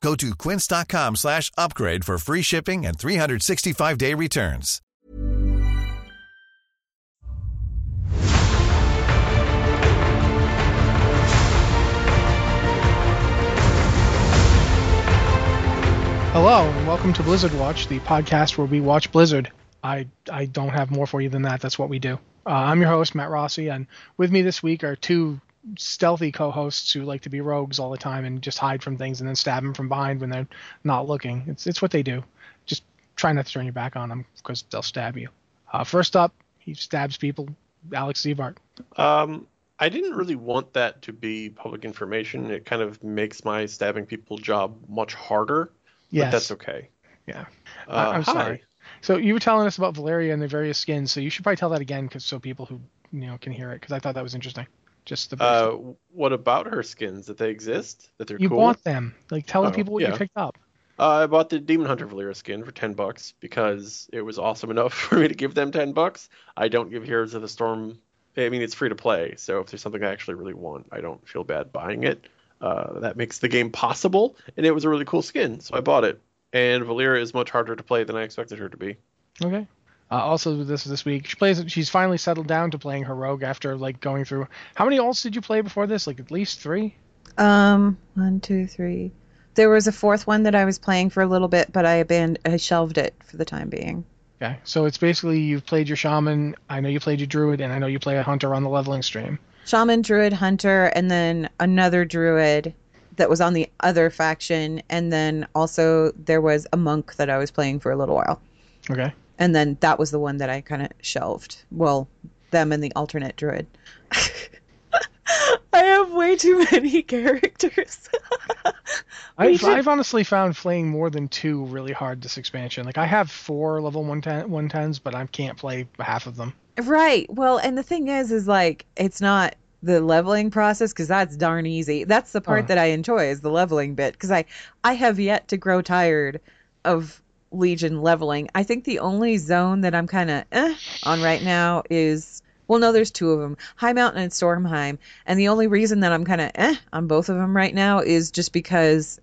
Go to quince.com slash upgrade for free shipping and 365-day returns. Hello, and welcome to Blizzard Watch, the podcast where we watch Blizzard. I I don't have more for you than that. That's what we do. Uh, I'm your host, Matt Rossi, and with me this week are two stealthy co-hosts who like to be rogues all the time and just hide from things and then stab them from behind when they're not looking. It's it's what they do. Just try not to turn your back on them because they'll stab you. Uh, first up, he stabs people. Alex Ziebart. Um, I didn't really want that to be public information. It kind of makes my stabbing people job much harder. Yes. But that's okay. Yeah. Uh, I- I'm hi. sorry. So you were telling us about Valeera and the various skins, so you should probably tell that again, cause so people who you know can hear it, because I thought that was interesting. Just the Uh, what about her skins? That they exist? That they're you cool? bought them. Like tell Oh, people what yeah. you picked up. Uh, I bought the Demon Hunter Valeera skin for ten bucks because it was awesome enough for me to give them ten bucks. I don't give Heroes of the Storm. I mean, it's free to play, so if there's something I actually really want, I don't feel bad buying it. Uh, that makes the game possible, and it was a really cool skin, so I bought it. And Valeera is much harder to play than I expected her to be. Okay. Uh, also, this this week she plays. She's finally settled down to playing her rogue after like going through. How many alts did you play before this? Like at least three. Um, one, two, three. There was a fourth one that I was playing for a little bit, but I abandoned, I shelved it for the time being. Okay. So it's basically you've played your shaman. I know you played your druid, and I know you play a hunter on the leveling stream. Shaman, druid, hunter, and then another druid that was on the other faction, and then also there was a monk that I was playing for a little while, Okay. And then that was the one that I kind of shelved. Well, them and the alternate druid. I have way too many characters. I've, should- I've honestly found playing more than two really hard this expansion. Like I have four level 110, 110s, but I can't play half of them. Right. Well, and the thing is, is like it's not the leveling process because that's darn easy. That's the part Oh. that I enjoy is the leveling bit because I I have yet to grow tired of Legion leveling. I think the only zone that I'm kind of eh on right now is well, no, there's two of them, Highmountain and Stormheim, and the only reason that I'm kind of eh on both of them right now is just because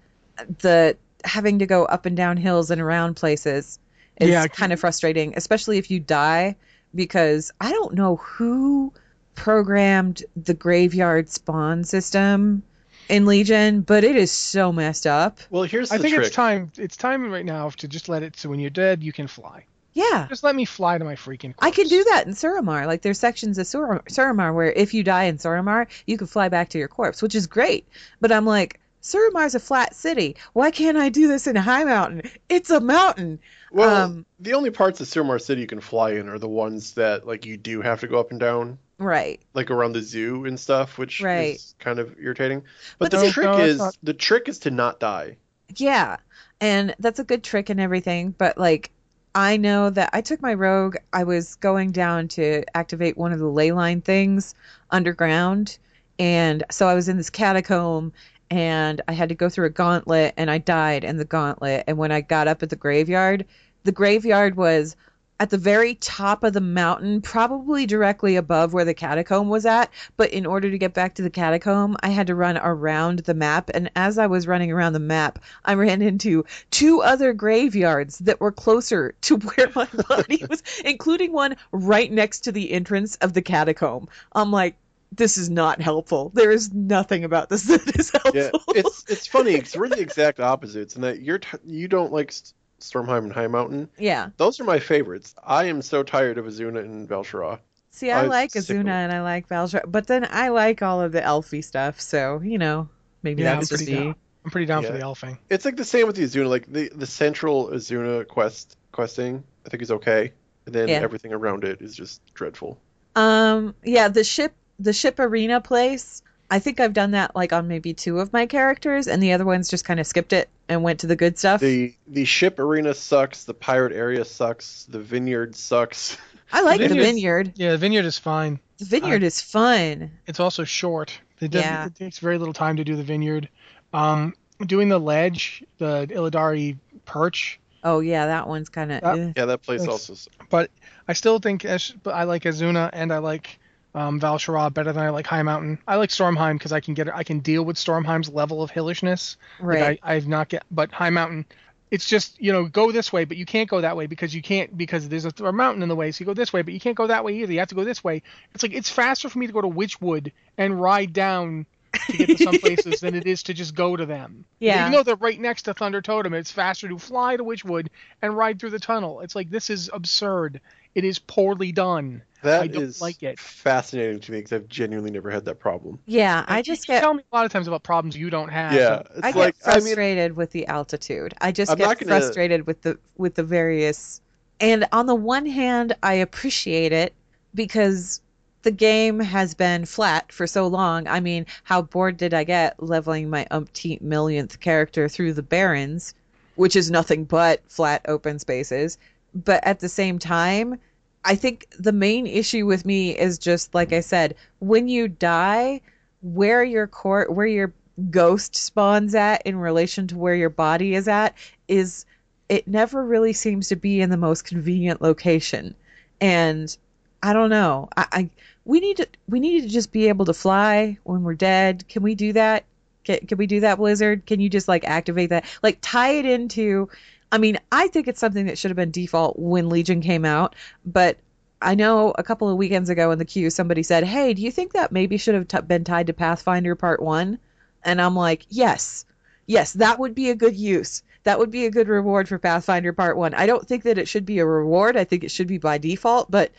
the having to go up and down hills and around places is Yeah, kind of frustrating, especially if you die because I don't know who programmed the graveyard spawn system in Legion, but it is so messed up. Well, here's I think trick. it's time. It's time right now to just let it. So when you're dead, you can fly. Yeah. Just let me fly to my freaking. I can do that in Suramar. Like there's sections of Sur- Suramar where if you die in Suramar, you can fly back to your corpse, which is great. But I'm like, Suramar's a flat city. Why can't I do this in Highmountain? It's a mountain. Well, um, the only parts of Suramar City you can fly in are the ones that like you do have to go up and down, Right. like around the zoo and stuff, which Right. is kind of irritating. But, But the trick No, is not. the trick is to not die. Yeah. And that's a good trick and everything, but like I know that I took my rogue, I was going down to activate one of the ley line things underground, and so I was in this catacomb and I had to go through a gauntlet and I died in the gauntlet and when I got up at the graveyard, the graveyard was at the very top of the mountain, probably directly above where the catacomb was at. But in order to get back to the catacomb, I had to run around the map. And as I was running around the map, I ran into two other graveyards that were closer to where my body was, including one right next to the entrance of the catacomb. I'm like, this is not helpful. There is nothing about this that is helpful. Yeah, it's it's funny because we're the exact opposites, and that you're t- you don't like St- Stormheim and Highmountain. yeah. Those are my favorites. I am so tired of Azsuna and Val'sharah. See, I I'm like Azsuna and I like Val'sharah, but then I like all of the elfy stuff. So you know, maybe Yeah, that's just pretty me. I'm pretty down for Yeah. the elfing. It's like the same with the Azsuna. Like the the central Azsuna quest questing, I think is okay, and then Yeah. everything around it is just dreadful. Um, yeah, the ship, the ship arena place. I think I've done that like on maybe two of my characters, and the other ones just kind of skipped it and went to the good stuff. The the ship arena sucks. The pirate area sucks. The vineyard sucks. I like the Vineyards- vineyard. Yeah, the vineyard is fine. The vineyard is fun. It's also short. It, doesn't, Yeah. it takes very little time to do the vineyard. Um, doing the ledge, the Illidari perch, Oh yeah, that one's kind of. Uh, Yeah, that place Thanks. also. s- but I still think but I like Azsuna and I like um, Val'sharah better than I like Highmountain. I like Stormheim because I can get I can deal with Stormheim's level of hillishness. right. Like I, I've not get, but High Mountain, it's just you know go this way, but you can't go that way because you can't because there's a, a mountain in the way. So you go this way, but you can't go that way either. You have to go this way. It's like it's faster for me to go to Witchwood and ride down to get to some places than it is to just go to them. Yeah. Even though they're right next to Thunder Totem, it's faster to fly to Witchwood and ride through the tunnel. It's like this is absurd. It is poorly done. That I don't is like it. fascinating to me because I've genuinely never had that problem. yeah, I You- just you get. tell me a lot of times about problems you don't have. Yeah, so- I get like I mean, frustrated with the altitude. I just I'm get gonna- frustrated with the with the various. And on the one hand, I appreciate it because the game has been flat for so long. I mean, how bored did I get leveling my umpteenth millionth character through the barrens, which is nothing but flat open spaces. But at the same time, I think the main issue with me is just like I said, when you die, where your court, where your ghost spawns at in relation to where your body is at is it never really seems to be in the most convenient location. And I don't know. I, I we need to we need to just be able to fly when we're dead. Can we do that? Can, can we do that, Blizzard? Can you just like activate that? Like tie it into I mean, I think it's something that should have been default when Legion came out, but I know a couple of weekends ago in the queue somebody said, "Hey, do you think that maybe should have t- been tied to Pathfinder Part 1?" And I'm like, "Yes. Yes, that would be a good use. That would be a good reward for Pathfinder Part 1. I don't think that it should be a reward. I think it should be by default, but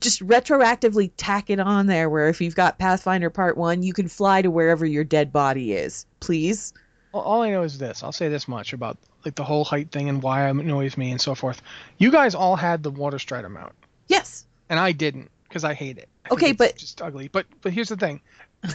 just retroactively tack it on there where if you've got Pathfinder Part 1, you can fly to wherever your dead body is. Please." All- all I know is this. I'll say this much about like the whole height thing and why it annoys me and so forth. You guys all had the water strider mount, Yes. and I didn't because I hate it. I Okay, it's but- just ugly. But but here's the thing,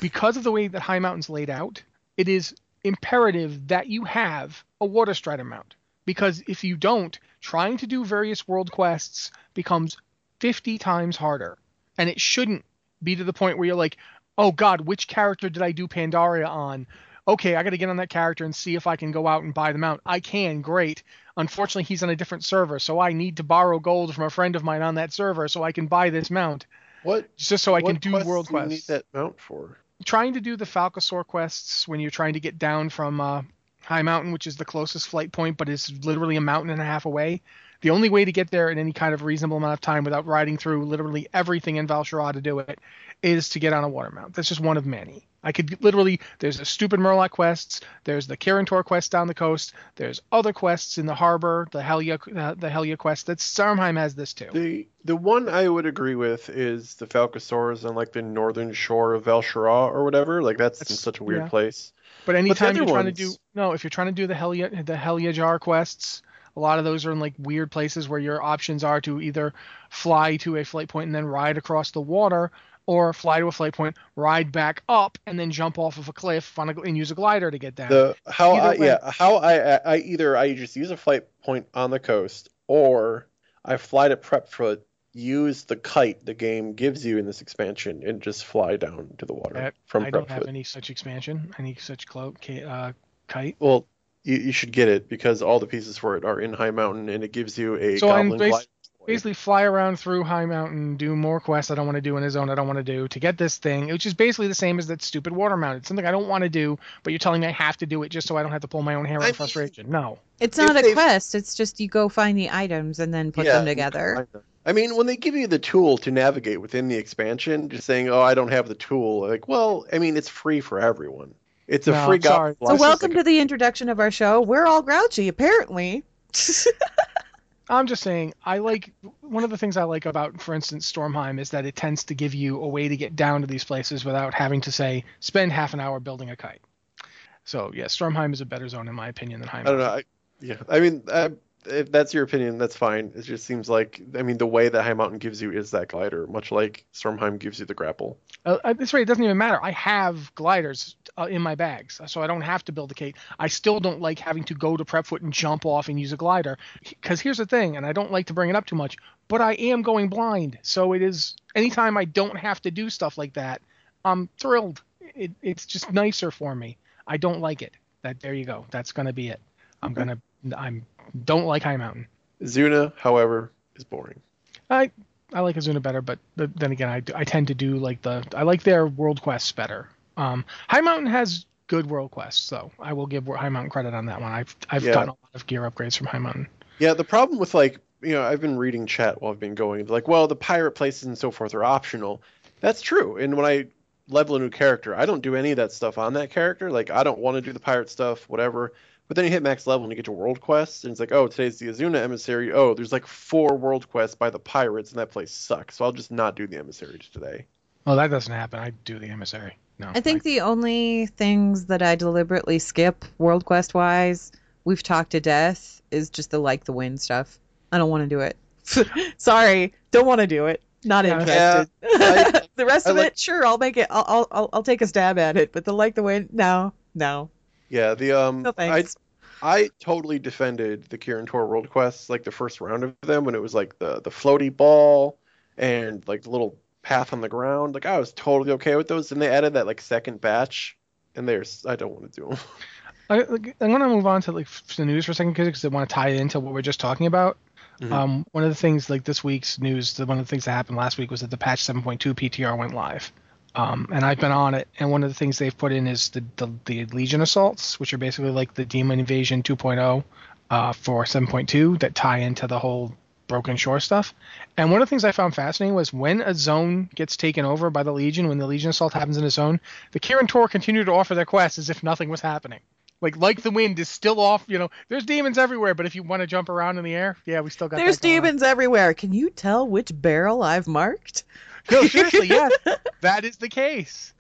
because of the way that Highmountain's laid out, it is imperative that you have a water strider mount because if you don't, trying to do various world quests becomes 50 times harder, and it shouldn't be to the point where you're like, oh God, which character did I do Pandaria on? okay, I got to get on that character and see if I can go out and buy the mount. I can, great. Unfortunately, he's on a different server, so I need to borrow gold from a friend of mine on that server so I can buy this mount, What? just so I can do quests world do you quests. need that mount for? Trying to do the Falcosaur quests when you're trying to get down from uh, Highmountain, which is the closest flight point, but is literally a mountain and a half away. The only way to get there in any kind of reasonable amount of time without riding through literally everything in Val'sharah to do it is to get on a water mount. That's just one of many. I could literally there's the stupid Murloc quests, there's the Kirin Tor quest down the coast, there's other quests in the harbor, the Helya uh, the Helya quest. That Stormheim has this too. The the one I would agree with is the Falcosaurs on like the northern shore of Val'sharah or whatever. Like that's, in That's- such a weird yeah. place. But anytime other you're trying to do no, if you're trying to do the Helya the Helya jar quests, a lot of those are in like weird places where your options are to either fly to a flight point and then ride across the water, or fly to a flight point, ride back up, and then jump off of a cliff on a, and use a glider to get down. The how Either I way. yeah how I, I I either I just use a flight point on the coast or I fly to Prepfoot, use the kite the game gives you in this expansion, and just fly down to the water That- from I don't have any such expansion, any such clo- uh, kite. Well, you, you should get it because all the pieces for it are in Highmountain, and it gives you a So I'm goblin bas- glide. basically fly around through Highmountain, do more quests I don't want to do in a zone I don't want to do to get this thing, which is basically the same as that stupid water mount. It's something I don't want to do, but you're telling me I have to do it just so I don't have to pull my own hair I in mean- frustration. No. It's If not a quest. It's just you go find the items and then put Yeah, them together. I mean, when they give you the tool to navigate within the expansion, just saying, "Oh, I don't have the tool," like, well, I mean, it's free for everyone. It's a No, free I'm sorry. guide. So welcome to the introduction of our show. We're all grouchy, apparently. I'm just saying, I like one of the things I like about, for instance, Stormheim is that it tends to give you a way to get down to these places without having to say spend half an hour building a kite. So yeah, Stormheim is a better zone in my opinion than Heim. I don't know. I, yeah, I mean, uh, if that's your opinion, that's fine. It just seems like, I mean, the way that Highmountain gives you is that glider, much like Stormheim gives you the grapple. Uh, at this rate, it doesn't even matter. I have gliders uh, in my bags, so I don't have to build a kite. I still don't like having to go to Prepfoot and jump off and use a glider. Because here's the thing, and I don't like to bring it up too much, but I am going blind. So it is, anytime I don't have to do stuff like that, I'm thrilled. It, it's just nicer for me. I don't like it. That There you go. That's going to be it. I'm going to, I'm, don't like Highmountain. Zuna, however, is boring. I I like Azsuna better, but then again, I, do- I tend to do like the I like their world quests better. Um, Highmountain has good world quests, so I will give Highmountain credit on that one. I've I've Yeah. gotten a lot of gear upgrades from Highmountain. Yeah, the problem with like, you know, I've been reading chat while I've been going. Like, well, the pirate places and so forth are optional. That's true. And when I level a new character, I don't do any of that stuff on that character. Like, I don't want to do the pirate stuff, whatever. But then you hit max level and you get to world quests, and it's like, oh, today's the Azsuna emissary. Oh, there's like four world quests by the pirates, and that place sucks. So I'll just not do the emissaries today. Well, that doesn't happen. I do the emissary. No, I think the only things that I deliberately skip world quest wise, we've talked to death, is just the like the wind stuff. I don't want to do it. Sorry, don't want to do it. Not Yeah. interested. I- the rest I of like- it, sure, I'll make it. I'll, I'll I'll I'll take a stab at it. But the like the wind, no, no, Yeah, the um, no I thanks. I totally defended the Kirin Tor world quests, like the first round of them, when it was like the the floaty ball and like the little path on the ground. Like I was totally okay with those. And they added that like second batch, and there's I don't want to do them. I, like, I'm gonna move on to like the news for a second because I want to tie it into what we're just talking about. Mhm. Um, one of the things like this week's news, the, one of the things that happened last week was that the patch 7.2 PTR went live. Um, and I've been on it, and one of the things they've put in is the, the, the Legion assaults, which are basically like the Demon Invasion 2.0 uh, for 7.2 that tie into the whole Broken Shore stuff. And one of the things I found fascinating was when a zone gets taken over by the Legion, when the Legion assault happens in a zone, the Kirin Tor continue to offer their quests as if nothing was happening. Like like the wind is still off. You know, there's demons everywhere, but if you want to jump around in the air, yeah, we still got. There's going on. demons everywhere. Can you tell which barrel I've marked? No, seriously, yes, that is the case.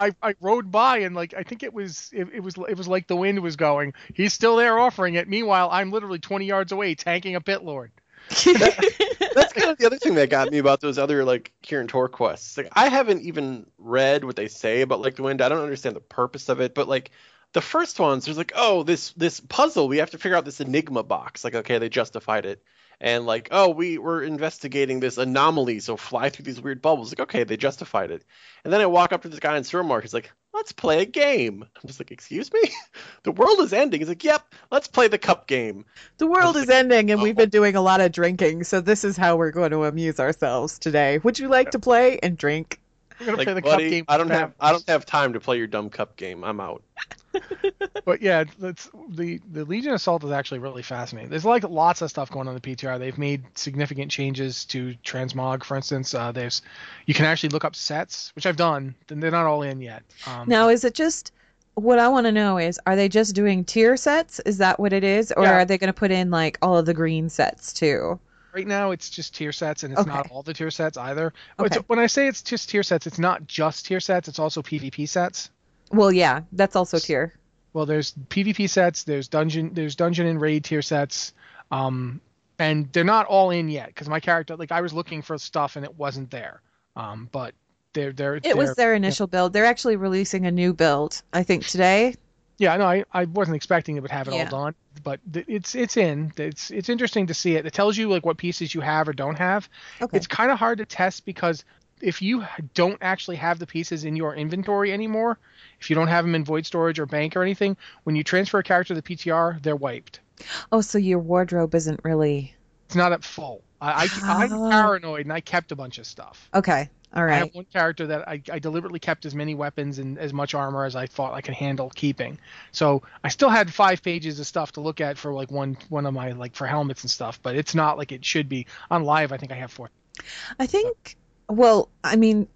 I, I rode by and like I think it was it, it was it was like the wind was going. He's still there offering it. Meanwhile, I'm literally 20 yards away tanking a pit lord. That's kind of the other thing that got me about those other like Kirin Tor quests. Like I haven't even read what they say about like the wind. I don't understand the purpose of it, but like the first ones, there's like, oh, this this puzzle, we have to figure out this enigma box. Like, okay, they justified it. And like, oh, we were investigating this anomaly, so fly through these weird bubbles. Like, okay, they justified it. And then I walk up to this guy in Suramar. He's like, let's play a game. I'm just like, excuse me? the world is ending. He's like, yep, let's play the cup game. The world is ending, and we've Oh. been doing a lot of drinking, so this is how we're going to amuse ourselves today. Would you like to play and drink? We're gonna Like, play the buddy, cup game. I don't have I don't have time to play your dumb cup game. I'm out. But yeah, that's the the Legion Assault is actually really fascinating. There's like lots of stuff going on in the PTR. They've made significant changes to transmog, for instance. Uh, there's you can actually look up sets, which I've done. Then they're not all in yet. Um, Now, is it just what I want to know is are they just doing tier sets? Is that what it is? Or Yeah. are they going to put in like all of the green sets too? right now it's just tier sets, and it's not all the tier sets either. Okay. it's- when I say it's just tier sets, it's not just tier sets. It's also PvP sets. Well, yeah, that's also tier. Well, there's PvP sets, there's dungeon, there's dungeon and raid tier sets, um, and they're not all in yet because my character, like, I was looking for stuff and it wasn't there. Um, but they're they're It was they're- their initial build. They're actually releasing a new build, I think today. Yeah, no, I, I wasn't expecting it would have it Yeah. all done, but th- it's it's in. It's it's interesting to see it. It tells you like what pieces you have or don't have. Okay. It's kind of hard to test because if you don't actually have the pieces in your inventory anymore, if you don't have them in void storage or bank or anything, when you transfer a character to the PTR, they're wiped. Oh, so your wardrobe isn't really It's not at full. I, I I'm Oh. paranoid and I kept a bunch of stuff. Okay. All right. I have one character that I, I deliberately kept as many weapons and as much armor as I thought I could handle keeping. So I still had five pages of stuff to look at for like one one of my like for helmets and stuff, but it's not like it should be. On live, I think I have four. I think. Well, I mean,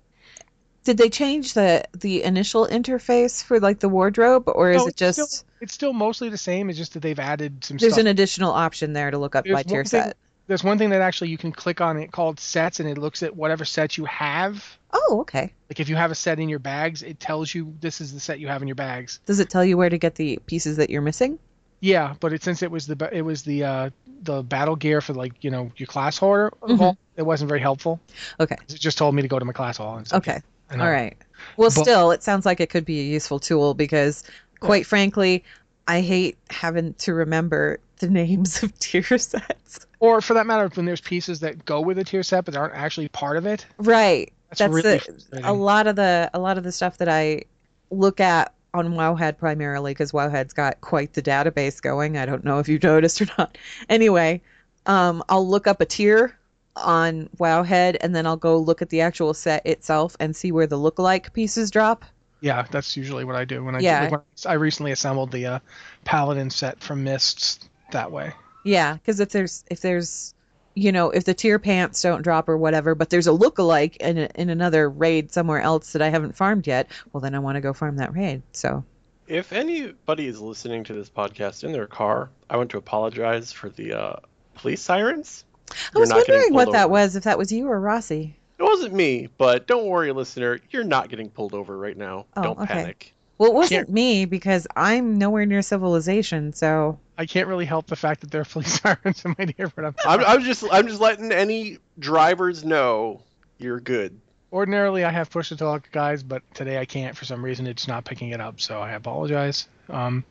did they change the the initial interface for like the wardrobe, or is No, it it's just still, it's still mostly the same. It's just that they've added some there's stuff. an additional option there to look up There's by tier thing- set? There's one thing that actually you can click on it called sets, and it looks at whatever sets you have. Oh, okay. Like if you have a set in your bags, it tells you this is the set you have in your bags. Does it tell you where to get the pieces that you're missing? Yeah, but it, since it was the it was the uh, the battle gear for like you know your class order, Mhm. it wasn't very helpful. Okay. It just told me to go to my class hall. And stuff. Okay. I know. All right. Well, But- still, it sounds like it could be a useful tool because, quite frankly, I hate having to remember the names of tier sets. Or for that matter, when there's pieces that go with a tier set but aren't actually part of it. Right. That's That's, really the, a lot of the a lot of the stuff that I look at on Wowhead primarily because Wowhead's got quite the database going. I don't know if you've noticed or not. Anyway, um, I'll look up a tier on Wowhead and then I'll go look at the actual set itself and see where the lookalike pieces drop. Yeah, that's usually what I do when I Yeah. like when I recently assembled the uh, paladin set from Mists that way. Yeah, because if there's if there's you know if the tier pants don't drop or whatever, but there's a lookalike in a, in another raid somewhere else that I haven't farmed yet, well then I want to go farm that raid. So If anybody is listening to this podcast in their car, I want to apologize for the uh, police sirens. I was wondering what pulled that was, if that was you or Rossi. It wasn't me, but don't worry, listener. You're not getting pulled over right now. Oh, don't okay. panic. Well, it wasn't me because I'm nowhere near civilization. So I can't really help the fact that there are police sirens in my neighborhood. I'm, I'm, I'm just I'm just letting any drivers know you're good. ordinarily I have push to talk guys, but today I can't for some reason. It's not picking it up, so I apologize. Um,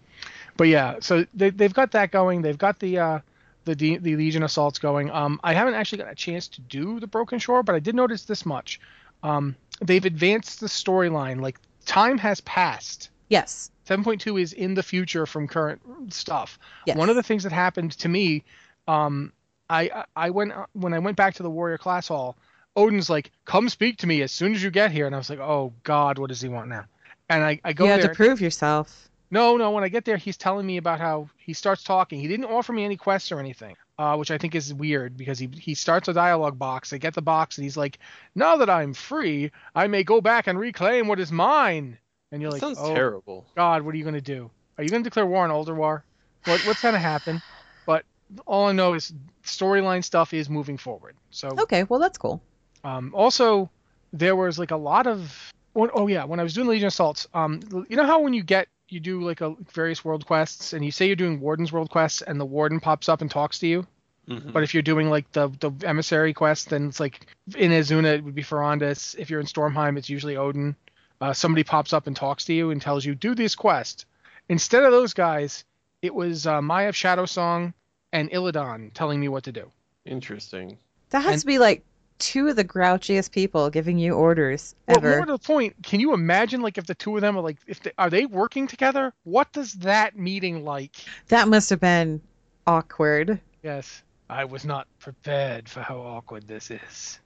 but yeah, so they they've got that going. They've got the uh, the D, the Legion assaults going. Um, I haven't actually got a chance to do the Broken Shore, but I did notice this much. Um, they've advanced the storyline. Like time has passed. yes, 7.2 is in the future from current stuff. Yes. One of the things that happened to me, um, I I went when I went back to the warrior class hall. Odin's like, "Come speak to me as soon as you get here," and I was like, "Oh God, what does he want now?" And I, I go you there. to prove yourself. No, no. When I get there, he's telling me about how he starts talking. He didn't offer me any quests or anything, uh, which I think is weird because he he starts a dialogue box. They get the box, and he's like, "Now that I'm free, I may go back and reclaim what is mine." And you're That like, sounds "Oh terrible. God, what are you gonna do? Are you gonna declare war on Ulduar? What what's gonna happen?" But all I know is storyline stuff is moving forward. So Okay, well that's cool. um, also, there was like a lot of. Oh, oh yeah, when I was doing Legion Assaults, um, you know how when you get you do like a various world quests and you say you're doing Warden's world quests and the Warden pops up and talks to you, Mhm. but if you're doing like the the emissary quest, then it's like in Azsuna it would be Farondis. If you're in Stormheim, it's usually Odin. Uh, somebody pops up and talks to you and tells you do this quest. Instead of those guys, it was uh, Maiev Shadowsong and Illidan telling me what to do. Interesting. That has And- to be like two of the grouchiest people giving you orders Well, ever. more to the point, can you imagine like if the two of them are like if they, are they working together? What does that meeting like? That must have been awkward. Yes, I was not prepared for how awkward this is.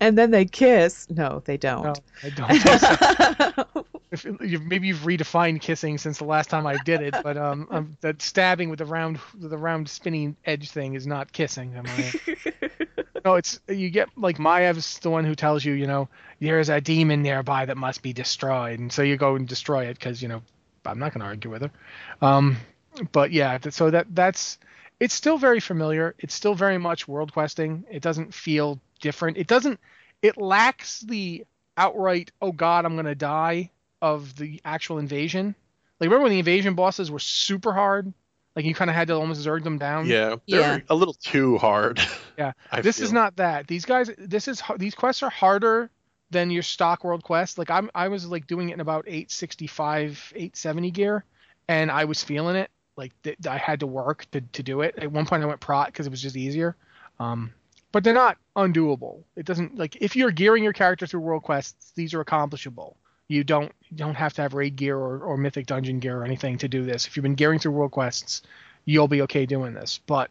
And then they kiss. No, they don't. I don't. so. if, maybe you've redefined kissing since the last time I did it, but um, um that stabbing with the round the round spinning edge thing is not kissing. Am I? no, it's you get like Maiev's the one who tells you, you know, there's a demon nearby that must be destroyed, and so you go and destroy it because you know I'm not going to argue with her. Um, but yeah, so that that's it's still very familiar. It's still very much world questing. It doesn't feel different. It doesn't. It lacks the outright "oh God, I'm going to die" of the actual invasion. Like remember when the invasion bosses were super hard? Like you kind of had to almost zerg them down. Yeah, they're Yeah. a little too hard. Yeah. I this is not that. These guys, this is these quests are harder than your stock world quest. Like I'm, I was like doing it in about 865, 870 gear, and I was feeling it. Like th- I had to work to, to do it. At one point, I went prot because it was just easier. Um, but they're not undoable. It doesn't like if you're gearing your character through world quests, these are accomplishable. You don't you don't have to have raid gear or, or mythic dungeon gear or anything to do this. If you've been gearing through world quests, you'll be okay doing this. But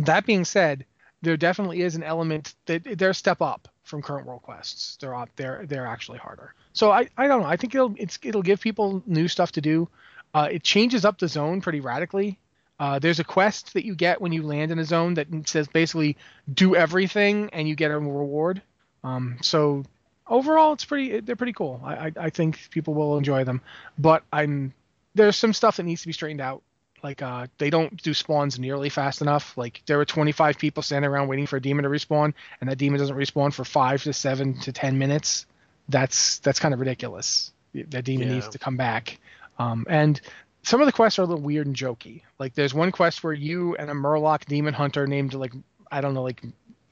that being said, there definitely is an element that they're step up from current world quests. They're up, they're they're actually harder. So I, I don't know. I think it'll it's it'll give people new stuff to do. Uh, it changes up the zone pretty radically. Uh, there's a quest that you get when you land in a zone that says basically do everything and you get a reward. Um, so overall, it's pretty they're pretty cool. I, I I think people will enjoy them. But I'm there's some stuff that needs to be straightened out. Like uh, they don't do spawns nearly fast enough. Like there were 25 people standing around waiting for a demon to respawn, and that demon doesn't respawn for five to seven to ten minutes. That's that's kind of ridiculous. That demon Yeah. needs to come back. Um, and some of the quests are a little weird and jokey. Like there's one quest where you and a Murloc demon hunter named like I don't know like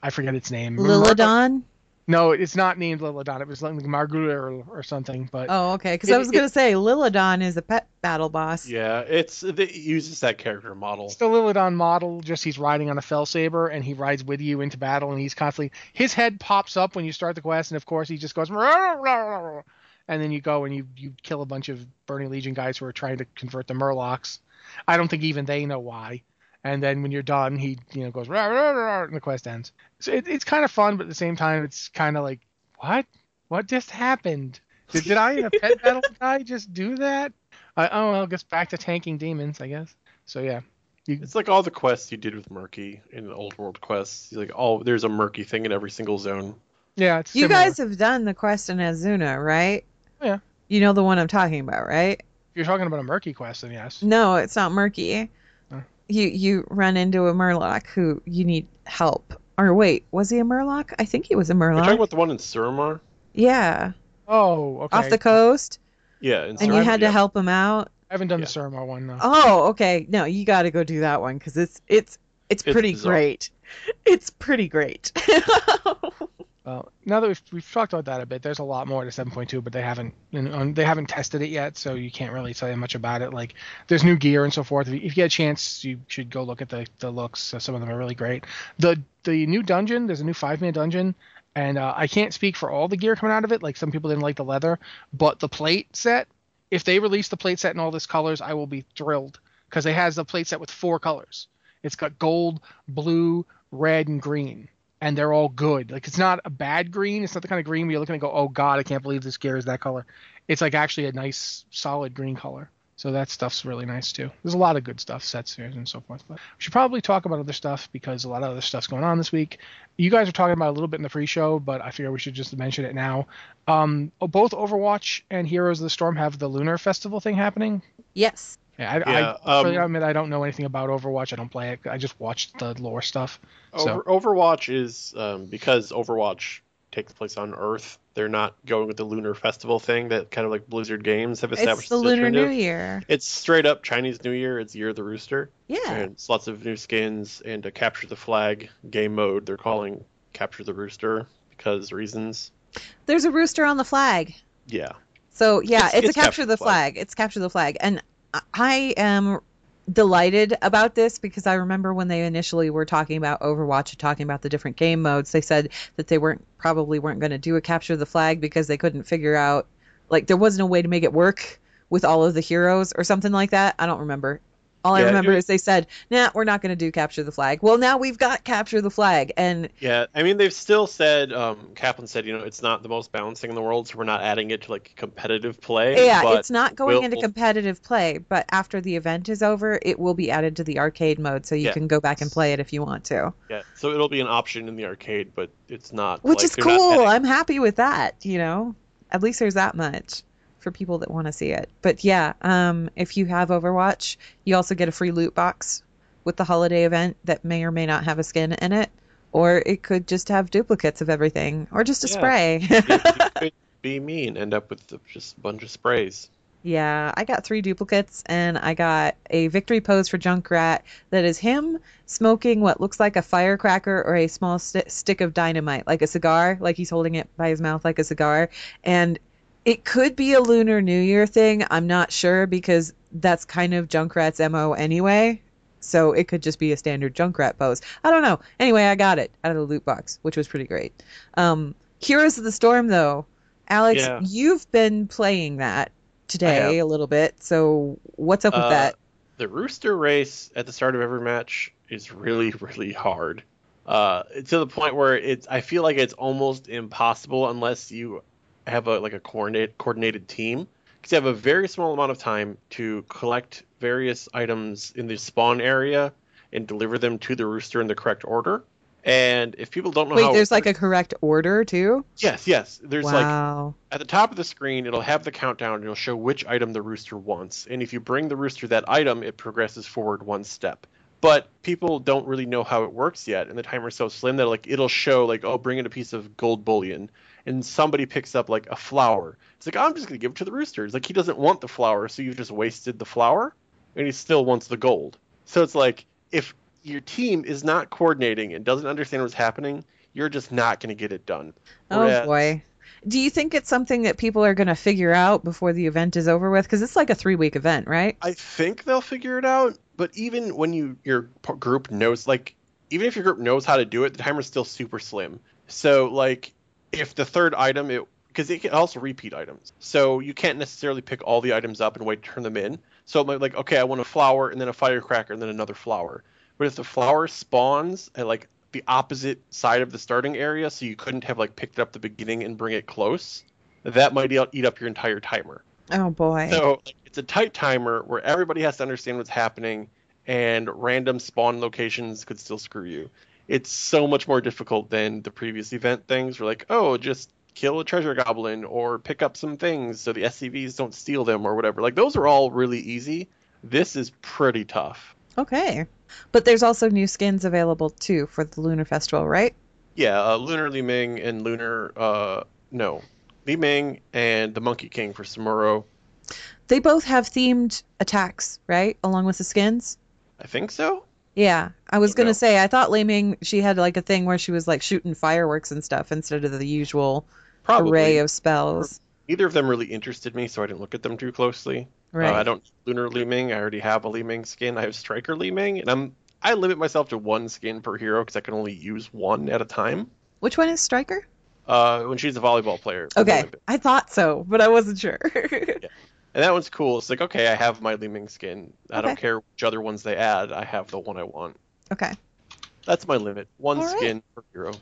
I forget its name. Lilidon? No, it's not named Lilidon. It was like Marguerite or, or something. But Oh, okay. Because I was gonna say Lilidon is a pet battle boss. Yeah, it's it uses that character model. It's the Lilidon model, just he's riding on a felsaber and he rides with you into battle and he's constantly his head pops up when you start the quest and of course he just goes and then you go and you you kill a bunch of Burning Legion guys who are trying to convert the Murlocs. I don't think even they know why. And then when you're done, he you know goes and the quest ends. So it, it's kind of fun, but at the same time, it's kind of like what what just happened? Did, did I in a pet battle guy just do that? I, oh well, I guess back to tanking demons, I guess. So yeah, you, It's like all the quests you did with Murky in the old world quests. You're like, oh, there's a Murky thing in every single zone. yeah, it's You guys have done the quest in Azsuna, right? Yeah. You know the one I'm talking about, right? If you're talking about a murky quest, then yes. No, it's not murky. Huh. You you run into a Murloc who you need help. Or wait, was he a Murloc? I think he was a You're Murloc. talking about the one in Suramar? yeah, Oh, okay. off the coast, Yeah, in and you had to yeah. help him out. I haven't done Yeah. the Surma one though. Oh, okay. No, you got to go do that one because it's it's it's It's pretty bizarre. great. It's pretty great. Now that we've, we've talked about that a bit, there's a lot more to 7.2, but they haven't they haven't tested it yet, so you can't really say much about it. Like, there's new gear and so forth. If you, get a chance, you should go look at the, the looks. Some of them are really great. The the new dungeon, there's a new five man dungeon, and uh, I can't speak for all the gear coming out of it. Like some people didn't like the leather, but the plate set. If they release the plate set in all this colors, I will be thrilled because it has the plate set with four colors. It's got gold, blue, red, and green and they're all good. Like it's not a bad green. It's not the kind of green where you're looking and go, oh god, I can't believe this gear is that color. It's like actually a nice, solid green color. So that stuff's really nice too. There's a lot of good stuff, sets and so forth. But we should probably talk about other stuff because a lot of other stuff's going on this week. You guys are talking about a little bit in the pre-show, but I figure we should just mention it now. Um, both Overwatch and Heroes of the Storm have the Lunar Festival thing happening. yes. Yeah, I, Yeah, I um, really admit I don't know anything about Overwatch. I don't play it. I just watched the lore stuff. So Over, Overwatch is um, because Overwatch takes place on Earth. They're not going with the Lunar Festival thing that kind of like Blizzard Games have established. It's the Lunar New. Year. It's straight up Chinese New Year. It's Year of the Rooster. Yeah. And it's lots of new skins and a capture the flag game mode. They're calling capture the rooster because reasons. There's a rooster on the flag. Yeah. So yeah, It's- it's, it's a capture the flag. It's capture the flag, and I- am delighted about this because I remember when they initially were talking about Overwatch and talking about the different game modes, they said that they weren't probably weren't going to do a capture the flag because they couldn't figure out like there wasn't a way to make it work with all of the heroes or something like that. I don't remember. All I Yeah, remember is they said, "Nah, we're not going to do capture the flag." Well, now we've got capture the flag, and Yeah, I mean they've still said um, Kaplan said you know it's not the most balancing in the world, so we're not adding it to like competitive play. yeah, it's not going we'll- into competitive play, but after the event is over, it will be added to the arcade mode, so you Yeah. can go back and play it if you want to. Yeah, so it'll be an option in the arcade, but it's not. Which like, is cool. I'm happy with that, you know. At least there's that much for people that want to see it. But yeah, um if you have Overwatch, you also get a free loot box with the holiday event that may or may not have a skin in it, or it could just have duplicates of everything or just a Yeah. spray. you could be me and end up with just a bunch of sprays. Yeah, I got three duplicates, and I got a victory pose for Junkrat that is him smoking what looks like a firecracker or a small st- stick of dynamite, like a cigar, like he's holding it by his mouth like a cigar. And it could be a Lunar New Year thing. I'm not sure because that's kind of Junkrat's MO anyway. So it could just be a standard Junkrat pose. I don't know. Anyway, I got it out of the loot box, which was pretty great. Um, Heroes of the Storm, though, Alex, Yeah. you've been playing that today a little bit. So what's up with Uh, that? The rooster race at the start of every match is really, really hard. uh, to the point where it's I feel like it's almost impossible unless you have a like a coordinate coordinated team because you have a very small amount of time to collect various items in the spawn area and deliver them to the rooster in the correct order. And if people don't know Wait, how there's like a correct order too. yes, yes, there's like at the top of the screen, it'll have the countdown and it'll show which item the rooster wants. And if you bring the rooster that item, it progresses forward one step. But people don't really know how it works yet, and the timer's so slim that like it'll show like, oh, bring in a piece of gold bullion, and somebody picks up like a flower. It's like I'm just gonna give it to the rooster. It's like he doesn't want the flower, so you've just wasted the flower, and he still wants the gold. So it's like if your team is not coordinating and doesn't understand what's happening, you're just not gonna get it done. Oh Whereas- boy. Do you think it's something that people are going to figure out before the event is over with? Because it's like a three week event, right? I think they'll figure it out, but even when you your group knows like even if your group knows how to do it, the timer's still super slim. So like if the third item it because it can also repeat items. So you can't necessarily pick all the items up and wait to turn them in. So it might like okay, I want a flower and then a firecracker and then another flower. But if the flower spawns at like the opposite side of the starting area, so you couldn't have like picked it up the beginning and bring it close, that might eat eat up your entire timer. Oh boy. So like, it's a tight timer where everybody has to understand what's happening, and random spawn locations could still screw you. It's so much more difficult than the previous event things. Where like, oh, just kill a treasure goblin or pick up some things so the SCVs don't steal them or whatever. Like those are all really easy. This is pretty tough. Okay. But there's also new skins available too for the Lunar Festival, right? Yeah, uh, Lunar Li Ming and Lunar, uh, no, Li Ming and the Monkey King for Samuro. They both have themed attacks, right? Along with the skins. I think so. Yeah. I was going know. to say, I thought Li Ming, she had like a thing where she was like shooting fireworks and stuff instead of the usual Probably. array of spells. Neither of them really interested me, so I didn't look at them too closely. Right. Uh, I don't Lunar Li Ming. I already have a Li Ming skin. I have Striker Li Ming, and I'm I limit myself to one skin per hero because I can only use one at a time. Which one is Striker? Uh, when she's a volleyball player. Okay. I thought so, but I wasn't sure. And that one's cool. It's like okay, I have my Li Ming skin. I don't care which other ones they add. I have the one I want. okay. That's my limit. One All right. skin per hero.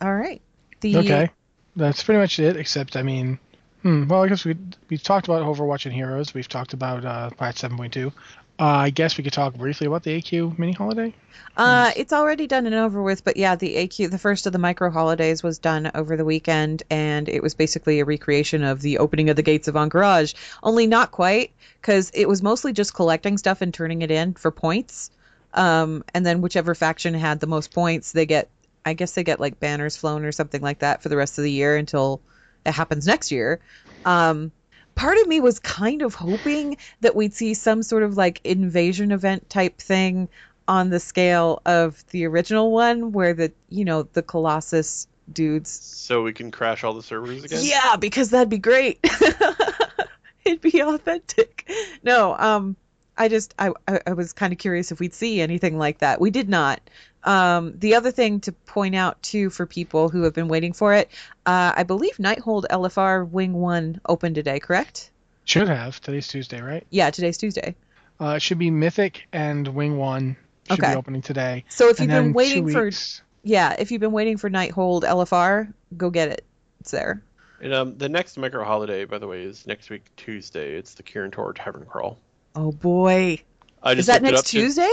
All right. The Okay, that's pretty much it. Except, I mean, hmm, well, I guess we we've talked about Overwatch and Heroes. We've talked about uh, patch 7.2. Uh, I guess we could talk briefly about the AQ mini holiday. Uh, it's already done and over with, but yeah, the AQ, the first of the micro holidays was done over the weekend, and it was basically a recreation of the opening of the gates of Ahn'Qiraj, only not quite, because it was mostly just collecting stuff and turning it in for points. Um, and then whichever faction had the most points, they get, I guess they get like banners flown or something like that for the rest of the year until it happens next year. Um, part of me was kind of hoping that we'd see some sort of like invasion event type thing on the scale of the original one where the you know the colossus dudes So we can crash all the servers again. yeah because that'd be great. It'd be authentic. No um i just i i, I was kind of curious if we'd see anything like that. We did not um the other thing to point out too for people who have been waiting for it uh i believe nighthold lfr wing 1 opened today correct Should have. Today's Tuesday, right? yeah today's tuesday Uh, it should be Mythic and Wing One should Okay. be opening today. so if you've been waiting for weeks, yeah if you've been waiting for nighthold lfr go get it it's there And um, the next micro holiday, by the way, is next week Tuesday. It's the Kirin Tor Tavern Crawl. oh boy I is that next up to- tuesday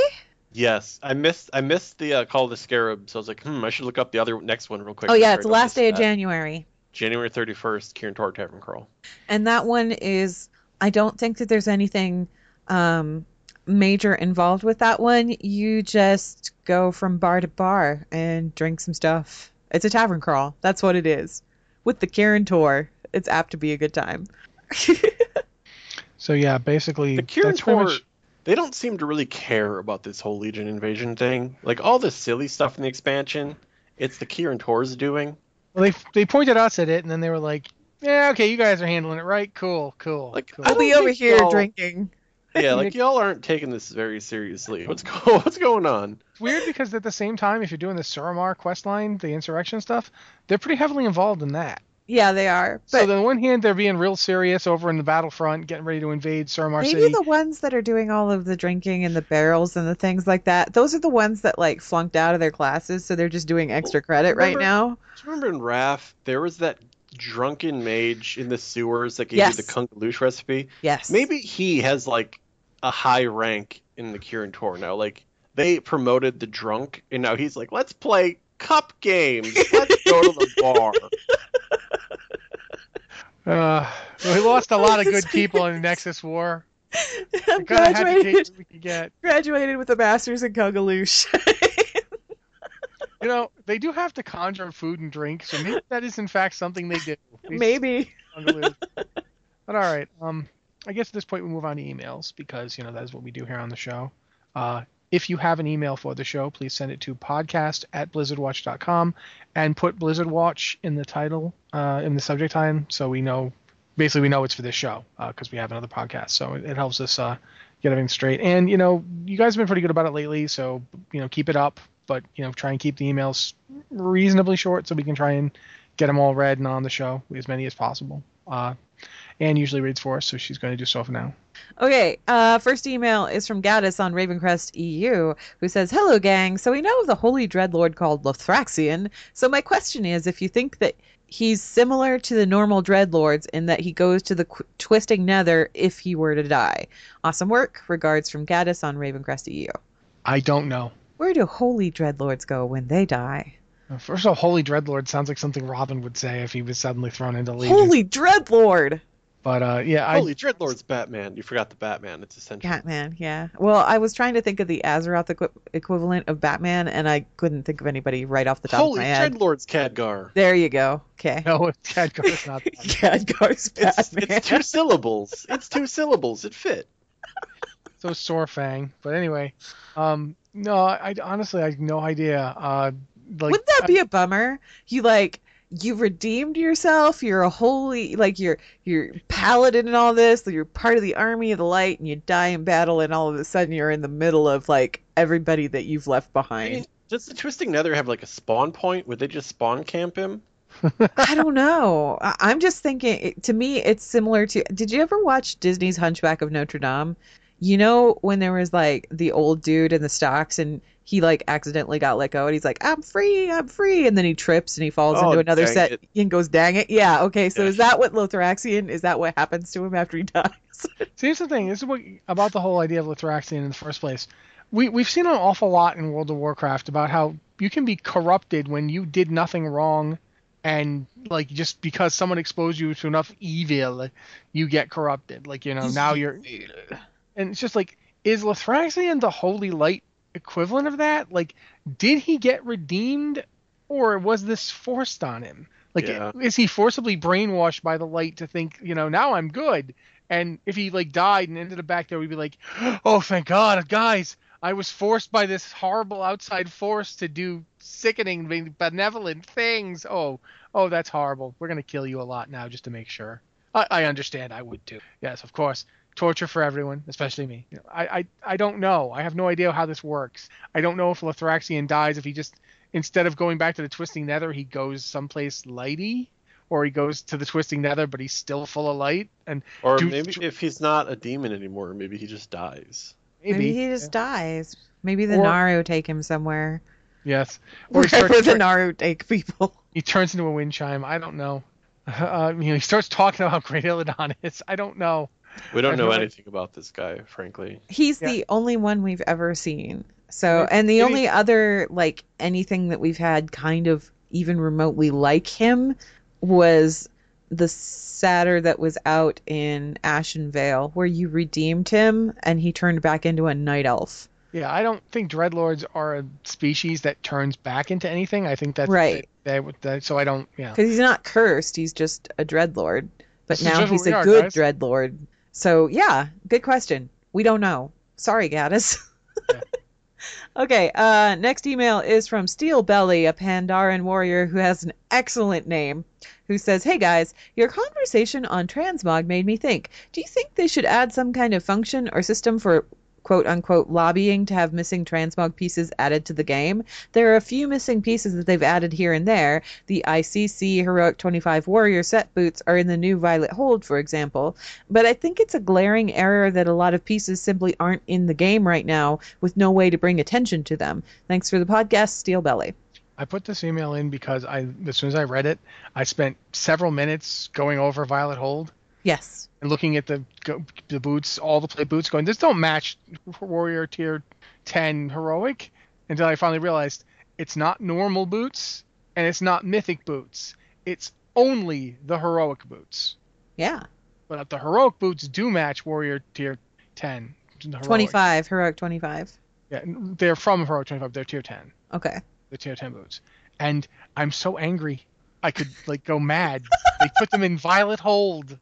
Yes, I missed I missed the uh, Call of the Scarab, so I was like, hmm, I should look up the other next one real quick. oh yeah it's the last day of that. january January 31st, Kirin Tor Tavern Crawl. and that one is i don't think that there's anything um major involved with that one you just go from bar to bar and drink some stuff it's a tavern crawl that's what it is with the Kirin Tor it's apt to be a good time so yeah, basically The Kirin that's Tor, much they don't seem to really care about this whole Legion invasion thing. Like all the silly stuff in the expansion, it's the Kirin Tor's doing. well, they they pointed us at it, and then they were like, "Yeah, okay, you guys are handling it right. Cool, cool." Like, cool. I i'll be over here y'all- drinking Yeah, like y'all aren't taking this very seriously. What's go What's going on? It's weird because at the same time, if you're doing the Suramar quest line, the insurrection stuff, they're pretty heavily involved in that. Yeah, they are. so on the one hand, they're being real serious over in the battlefront, getting ready to invade Suramar maybe City. the ones that are doing all of the drinking and the barrels and the things like that, those are the ones that like flunked out of their classes, so they're just doing extra credit right now. Do you remember in Wrath, there was that drunken mage in the sewers that gave Yes. you the Kungaloosh recipe? Yes. Maybe he has like a high rank in the Kirin Tor now. Like they promoted the drunk, and now he's like, let's play cup games. Let's go to the bar. Uh, we lost a lot of good people in the Nexus War. I'm We kind of had to take graduated, we could get. graduated with a master's in Kungaloosh. You know, they do have to conjure food and drink, so maybe that is in fact something they do. Maybe. But all right, um, I guess at this point we move on to emails because you know that is what we do here on the show. Uh, if you have an email for the show, please send it to podcast at blizzardwatch.com and put Blizzard Watch in the title, uh, in the subject line, so we know, basically we know it's for this show because we have another podcast. So it, it helps us uh, get everything straight. And you know, you guys have been pretty good about it lately, so you know, keep it up. But you know, try and keep the emails reasonably short so we can try and get them all read and on the show as many as possible. Uh, Anne usually reads for us, so she's going to do so for now. Okay, uh, first email is from Gaddis on Ravencrest EU, who says, Hello, gang. So we know of the holy dreadlord called Lothraxion. So my question is if you think that he's similar to the normal dreadlords in that he goes to the qu- twisting nether if he were to die. Awesome work. Regards from Gaddis on Ravencrest EU. I don't know. Where do holy dreadlords go when they die? First of all, Holy Dreadlord sounds like something Robin would say if he was suddenly thrown into Legion. Holy dreadlord! But uh, yeah, I, Holy Dreadlord's Batman. You forgot the Batman. It's essential. Batman, yeah. Well, I was trying to think of the Azeroth equi- equivalent of Batman, and I couldn't think of anybody right off the top Holy of my head. Dreadlord's Khadgar. There you go. Okay. no, Khadgar's not. that. Khadgar's It's, Batman. it's two syllables. It's two syllables. It fit. so Sorfang. But anyway, um, no, I honestly I have no idea. Uh, like Wouldn't that be a bummer? You like you redeemed yourself. You're a holy, like you're you're paladin and all this. You're part of the army of the light, and you die in battle, and all of a sudden you're in the middle of like everybody that you've left I behind. mean, does the Twisting Nether have like a spawn point? Would they just spawn camp him? I don't know. I- I'm just thinking. To me, it's similar to. Did you ever watch Disney's Hunchback of Notre Dame? You know when there was like the old dude in the stocks and he like accidentally got let go and he's like, "I'm free, I'm free," and then he trips and he falls Oh, into another set it. and goes, "Dang it!" Yeah. Okay. So Yeah. is that what Lothraxion? Is that what happens to him after he dies? See, here's the thing. This is what about the whole idea of Lothraxion in the first place. We we've seen an awful lot in World of Warcraft about how you can be corrupted when you did nothing wrong, and like just because someone exposed you to enough evil, you get corrupted. Like you know now you're, and it's just like is Lothraxion the holy light equivalent of that? Like, did he get redeemed, or was this forced on him? Like, Yeah. is he forcibly brainwashed by the light to think, you know, now I'm good? And if he like died and ended up back there, we'd be like, oh, thank God, guys, I was forced by this horrible outside force to do sickening, benevolent things. Oh, oh, that's horrible. We're gonna kill you a lot now just to make sure. I, I understand. I would too. Yes, of course. Torture for everyone, especially me. You know, I, I, I don't know. I have no idea how this works. I don't know if Lothraxion dies if he just instead of going back to the Twisting Nether, he goes someplace lighty, or he goes to the Twisting Nether, but he's still full of light. And Or Do- maybe if he's not a demon anymore, maybe he just dies. maybe, Maybe he just dies. Maybe the Or- Naru take him somewhere. yes, or he Wherever starts the tur- Naru take people. he turns into a wind chime. I don't know. Uh, you know, he starts talking about how great Illidan is. I don't know. We don't know anything about this guy, frankly. He's Yeah. the only one we've ever seen. So, and the only other like anything that we've had kind of even remotely like him was the satyr that was out in Ashenvale, where you redeemed him and he turned back into a night elf. Yeah, I don't think dreadlords are a species that turns back into anything. I think that's Right. They, they, they- so I don't. Yeah. Because he's not cursed, he's just a dreadlord. But This now he's a are, good guys. dreadlord. So yeah, good question. We don't know. Sorry, Gaddis. Yeah. okay, uh, next email is from Steel Belly, a Pandaren warrior who has an excellent name, who says, Hey guys, your conversation on transmog made me think. Do you think they should add some kind of function or system for quote unquote lobbying to have missing transmog pieces added to the game. There are a few missing pieces that they've added here and there. The ICC Heroic 25 Warrior set boots are in the new Violet Hold, for example. But I think it's a glaring error that a lot of pieces simply aren't in the game right now with no way to bring attention to them. Thanks for the podcast, Steel Belly. I put this email in because I, as soon as I read it, I spent several minutes going over Violet Hold Yes. And looking at the the boots, all the play boots, going, this don't match Warrior Tier 10 Heroic, until I finally realized it's not normal boots and it's not Mythic boots. It's only the Heroic boots. Yeah. But the Heroic boots do match Warrior Tier 10. Heroic. 25, Heroic 25. Yeah, they're from Heroic 25. They're Tier 10. Okay. the tier 10 boots and i'm so angry i could like go mad they put them in violet hold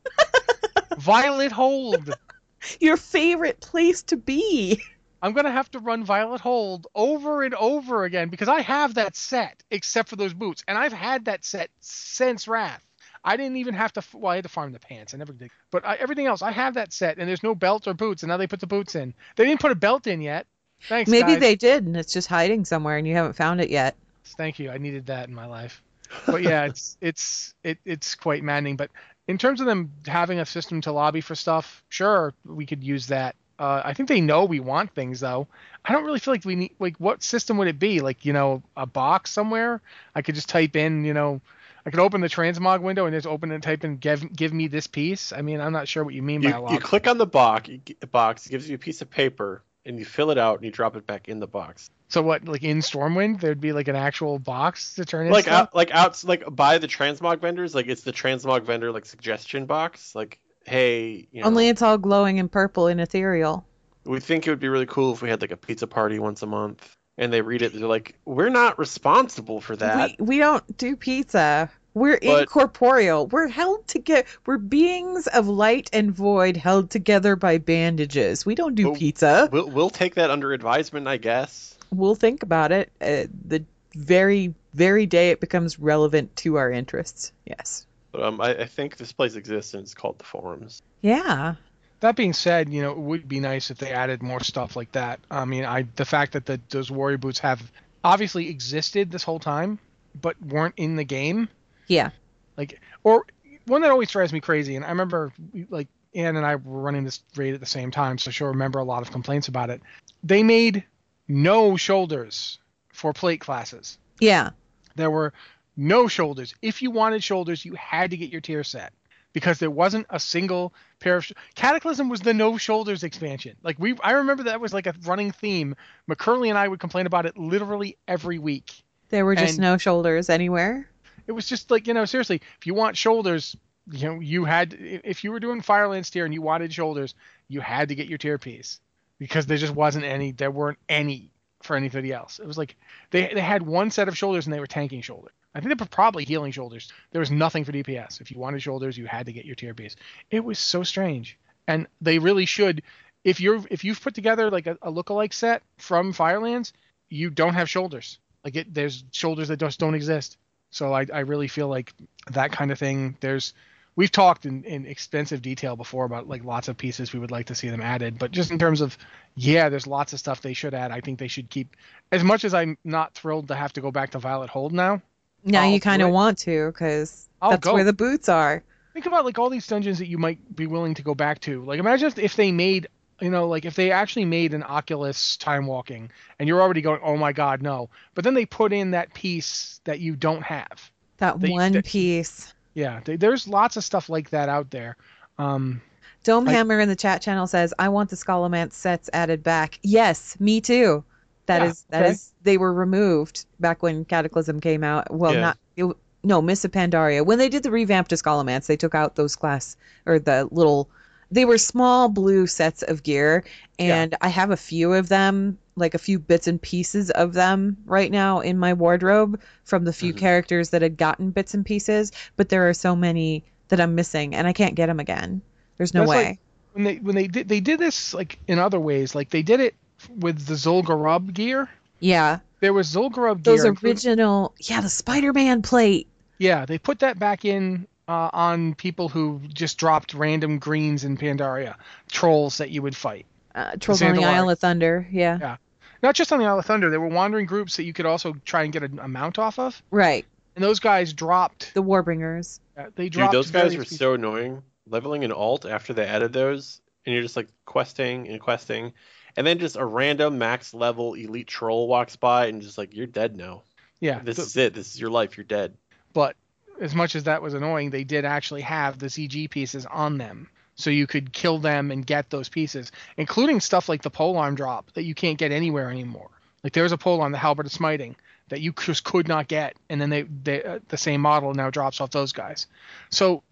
violet hold Your favorite place to be. i'm gonna have to run violet hold over and over again because i have that set except for those boots and i've had that set since wrath I didn't even have to. Well, I had to farm the pants. I never did. But I, everything else, I have that set, and there's no belt or boots. And now they put the boots in. They didn't put a belt in yet. Thanks, Maybe guys. they did, and it's just hiding somewhere, and you haven't found it yet. Thank you. I needed that in my life. But yeah, it's it's it, it's quite maddening. But in terms of them having a system to lobby for stuff, sure, we could use that. Uh, I think they know we want things though. I don't really feel like we need like what system would it be? Like you know a box somewhere. I could just type in you know. I could open the transmog window and just open and type in give give me this piece. I mean, I'm not sure what you mean by a You, lobby. you click on the box, box, it gives you a piece of paper, and you fill it out and you drop it back in the box. So what, like in Stormwind, there'd be like an actual box to turn in Like out, like out, like by the transmog vendors, like it's the transmog vendor like suggestion box. Like, hey, you know, Only it's all glowing and purple and ethereal. we think it would be really cool if we had like a pizza party once a month, and they read it. They're like, we're not responsible for that. We we don't do pizza. We're But- incorporeal. We're held together. We're beings of light and void held together by bandages. We don't do pizza. We'll we'll take that under advisement, I guess. We'll think about it uh, the very very day it becomes relevant to our interests. Yes. But um, I, I think this place exists and it's called the forums. Yeah. That being said, you know, it would be nice if they added more stuff like that. I mean, I the fact that the, those warrior boots have obviously existed this whole time, but weren't in the game, Yeah. like, or one that always drives me crazy. And I remember, like, Ann and I were running this raid at the same time, so she'll remember a lot of complaints about it. They made no shoulders for plate classes. Yeah. There were no shoulders. If you wanted shoulders, you had to get your tier set because there wasn't a single pair of sh- Cataclysm was the no shoulders expansion. Like we, I remember that was like a running theme. McCurley and I would complain about it literally every week. There were just And- no shoulders anywhere. It was just like you know, seriously, if you want shoulders, you know, you had if you were doing Firelands tier and you wanted shoulders, you had to get your tier piece because there just wasn't any. There weren't any for anybody else. It was like they they had one set of shoulders and they were tanking shoulders. I think they were probably healing shoulders. There was nothing for DPS. If you wanted shoulders, you had to get your tier piece. It was so strange, and they really should. If you're if you've put together like a, a lookalike set from Firelands, you don't have shoulders. Like it, there's shoulders that just don't exist. So I, I really feel like that kind of thing. There's we've talked in, in extensive detail before about like lots of pieces we would like to see them added, but just in terms of yeah, there's lots of stuff they should add. I think they should keep as much as I'm not thrilled to have to go back to Violet Hold now. Now I'll you kind of want to because that's go. where the boots are. Think about like all these dungeons that you might be willing to go back to. Like imagine if, if they made you know like if they actually made an Oculus time walking and you're already going oh my god no, but then they put in that piece that you don't have. That They- one that- piece. Yeah, they, there's lots of stuff like that out there. Um, dome hammer in the chat channel says, "I want the Scholomance sets added back." Yes, me too. That Yeah, is that is okay. they were removed back when Cataclysm came out. Well, Yeah. not it, no Mists of Pandaria. When they did the revamp to Scholomance, they took out those class or the little. They were small blue sets of gear, and I have a few of them, like a few bits and pieces of them right now in my wardrobe from the few characters that had gotten bits and pieces. But there are so many that I'm missing, and I can't get them again. There's no That's way. like- when they when they did they did this like in other ways. Like they did it with the Zul'Gurub gear. yeah. There was Those gear. including- original, yeah, the Spider-Man plate. Yeah, they put that back in uh, on people who just dropped random greens in Pandaria, trolls that you would fight. Uh, Trolls on the Isle of Thunder. Yeah. Yeah. Not just on the Isle of Thunder, there were wandering groups that you could also try and get a, a mount off of, Right. and those guys dropped. The Warbringers. uh, They Dude, dropped. those guys were pieces- so annoying. Leveling an alt after they added those, and you're just like questing and questing, and then just a random max level elite troll walks by and just like you're dead now. Yeah. This th- is it. This is your life. You're dead. but as much as that was annoying, they did actually have the ZG pieces on them. So you could kill them and get those pieces, including stuff like the polearm drop that you can't get anywhere anymore. Like there's a polearm, the Halberd of Smiting, that you just could not get, and then they, they uh, the same model now drops off those guys. So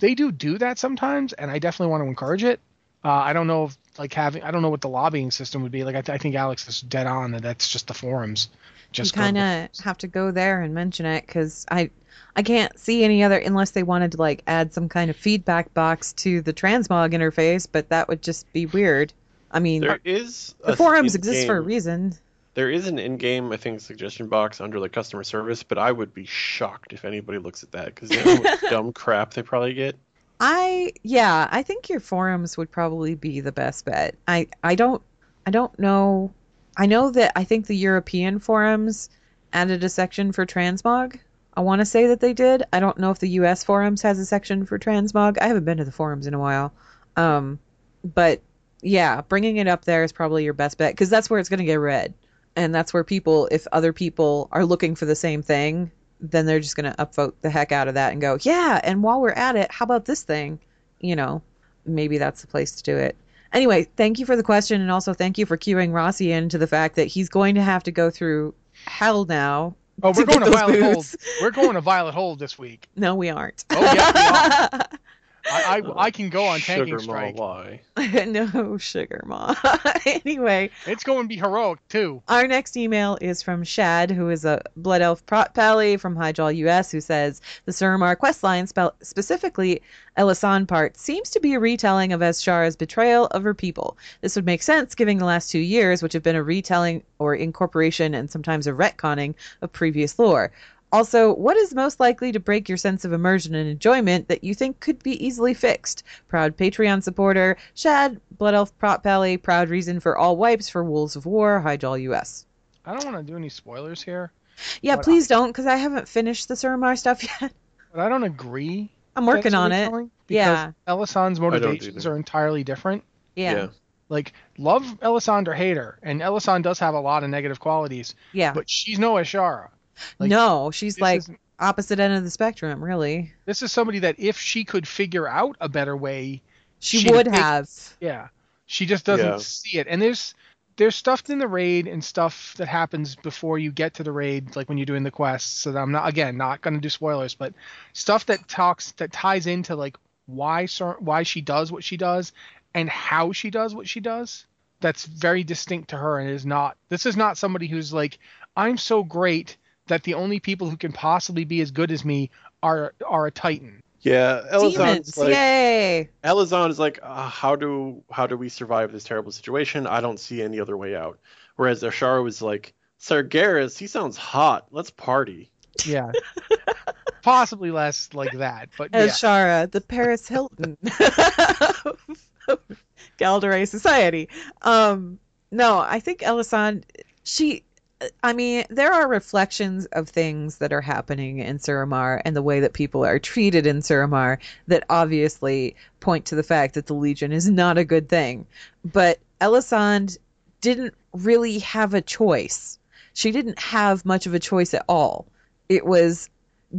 they do do that sometimes, and I definitely want to encourage it. Uh, I don't know if like having I don't know what the lobbying system would be. Like I, th- I think Alex is dead on that that's just the forums. Just you kind of have to go there and mention it because I I can't see any other unless they wanted to like add some kind of feedback box to the transmog interface, but that would just be weird. I mean, There is the forums exist for a reason. There is an in-game, I think, suggestion box under like customer service, but I would be shocked if anybody looks at that because you know dumb crap they probably get. I yeah, I think your forums would probably be the best bet. I I don't I don't know. I know that I think the European forums added a section for transmog. I want to say that they did. I don't know if the US forums has a section for transmog. I haven't been to the forums in a while. Um but yeah, bringing it up there is probably your best bet because that's where it's going to get read. And that's where people if other people are looking for the same thing, then they're just going to upvote the heck out of that and go, yeah, and while we're at it, how about this thing? You know, maybe that's the place to do it. Anyway, thank you for the question, and also thank you for cueing Rossi into the fact that he's going to have to go through hell now. Oh, we're to going to Violet Hold. We're going to Violet Hold this week. No, we aren't. Oh yeah, we are. I, I I can go on Sugar tanking strike. Why? no sugar, ma. anyway, It's going to be heroic too. Our next email is from Shad, who is a Blood Elf Prot Pally from Hyjal US, who says the Suramar questline, spell- specifically Elisande part, seems to be a retelling of Azshara's betrayal of her people. This would make sense given the last two years, which have been a retelling or incorporation and sometimes a retconning of previous lore. Also, what is most likely to break your sense of immersion and enjoyment that you think could be easily fixed? Proud Patreon supporter, Shad, Blood Elf Prot Pally, proud reason for all wipes for Wolves of War, Hyjal US. I don't want to do any spoilers here, Yeah, But please don't, because I haven't finished the Suramar stuff yet. but I don't agree. I'm working on it. retelling, Yeah. Because Elisande's don't motivations are entirely different. Yeah. Yeah. Like love Elisande or hate her, and Elisande does have a lot of negative qualities, Yeah. but she's no Azshara. Like, no, she's like opposite end of the spectrum, really. This is somebody that if she could figure out a better way, She, She would would take- have. yeah, she just doesn't Yeah. see it. And there's there's stuff in the raid and stuff that happens before you get to the raid, like when you're doing the quests. So that I'm not again not going to do spoilers, but stuff that talks that ties into like why cer- why she does what she does and how she does what she does. That's very distinct to her and is not. This is not somebody who's like I'm so great that the only people who can possibly be as good as me are are a titan. Yeah, Demons, Elisande's like yay! Elisande is like, uh, how do how do we survive this terrible situation? I don't see any other way out. Whereas Azshara was like, Sargeras, he sounds hot. Let's party. Yeah. Possibly less like that, but Azshara, yeah. The Paris Hilton of Kaldorei Society. Um, no, I think Elisande, she, I mean, there are reflections of things that are happening in Suramar and the way that people are treated in Suramar that obviously point to the fact that the Legion is not a good thing. But Elisande didn't really have a choice. She didn't have much of a choice at all. It was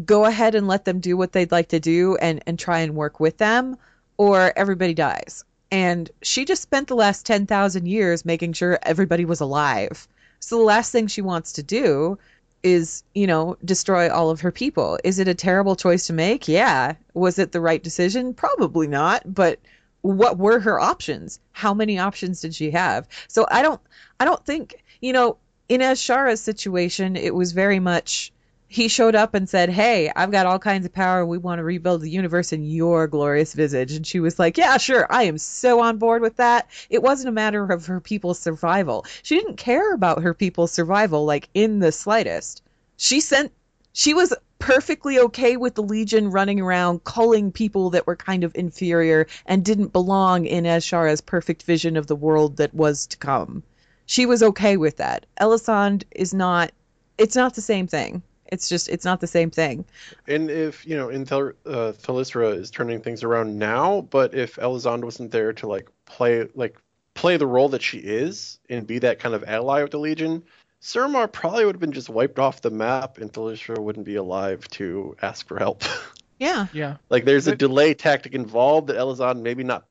go ahead and let them do what they'd like to do and, and try and work with them, or everybody dies. And she just spent the last 10,000 years making sure everybody was alive. So the last thing she wants to do is, you know, destroy all of her people. Is it a terrible choice to make? Yeah. Was it the right decision? Probably not. But what were her options? How many options did she have? So I don't I don't think, you know, in Azshara's situation, it was very much he showed up and said, Hey, I've got all kinds of power. We want to rebuild the universe in your glorious visage. And she was like, Yeah, sure. I am so on board with that. It wasn't a matter of her people's survival. She didn't care about her people's survival, like in the slightest. She sent, she was perfectly okay with the Legion running around culling people that were kind of inferior and didn't belong in Azshara's perfect vision of the world that was to come. She was okay with that. Elisande is not. It's not the same thing. It's just it's not the same thing. And if you know, in Thel- uh, Thelyssra is turning things around now, but if Elisande wasn't there to like play like play the role that she is and be that kind of ally with the Legion, Suramar probably would have been just wiped off the map, and Thelyssra wouldn't be alive to ask for help. Yeah. Yeah. like there's a delay tactic involved that Elisande maybe not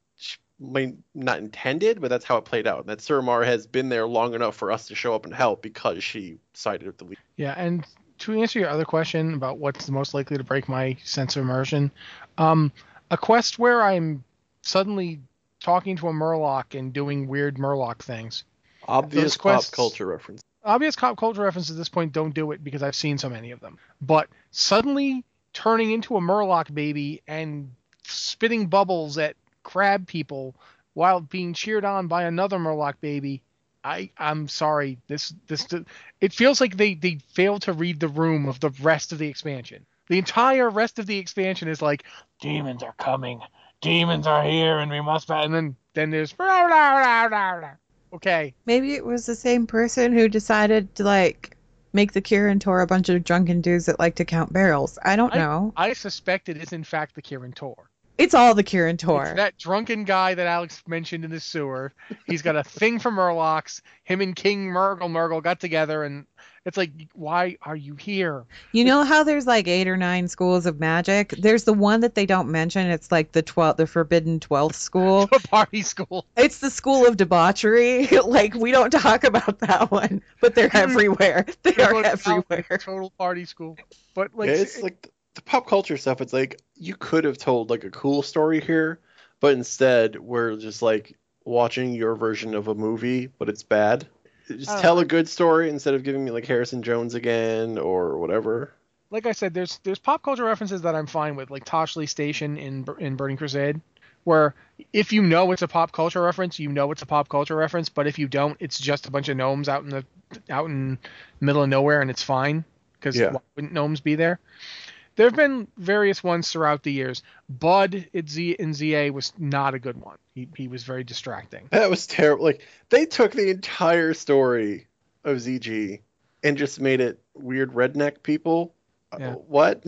may not intended, but that's how it played out. And that Suramar has been there long enough for us to show up and help because she sided with the Legion. Yeah, and to answer your other question about what's the most likely to break my sense of immersion, um, a quest where I'm suddenly talking to a Murloc and doing weird Murloc things. Obvious Those pop culture reference. Obvious pop culture references at this point don't do it because I've seen so many of them. But suddenly turning into a Murloc baby and spitting bubbles at crab people while being cheered on by another Murloc baby. I I'm sorry. This this it feels like they they failed to read the room of the rest of the expansion. The entire rest of the expansion is like demons are coming, demons are here, and we must. fight." And then then there's okay. Maybe it was the same person who decided to like make the Kirin Tor a bunch of drunken dudes that like to count barrels. I don't I- know. I suspect it is in fact the Kirin Tor. It's all the Kirin Tor. It's that drunken guy that Alex mentioned in the sewer. He's got a thing for Murlocs. Him and King Murgle Murgle got together, and it's like, why are you here? You know how there's like eight or nine schools of magic? There's the one that they don't mention. It's like the twelfth, the forbidden twelfth school. A party school. It's the school of debauchery. like we don't talk about that one, but they're everywhere. They They're are everywhere. Total party school. But like, Yeah, it's like the, pop culture stuff. It's like you could have told like a cool story here, but instead we're just like watching your version of a movie, but it's bad. Just don't tell a good story instead of giving me like Harrison Jones again or whatever. like I said, there's there's pop culture references that I'm fine with, like Toshley Station in in Burning Crusade, where if you know it's a pop culture reference, you know it's a pop culture reference. But if you don't, it's just a bunch of gnomes out in the out in middle of nowhere, and it's fine because Yeah. why wouldn't gnomes be there? There have been various ones throughout the years. Bud at Z in ZA was not a good one. He he was very distracting. That was terrible. Like they took the entire story of ZG and just made it weird redneck people. Uh, Yeah. What?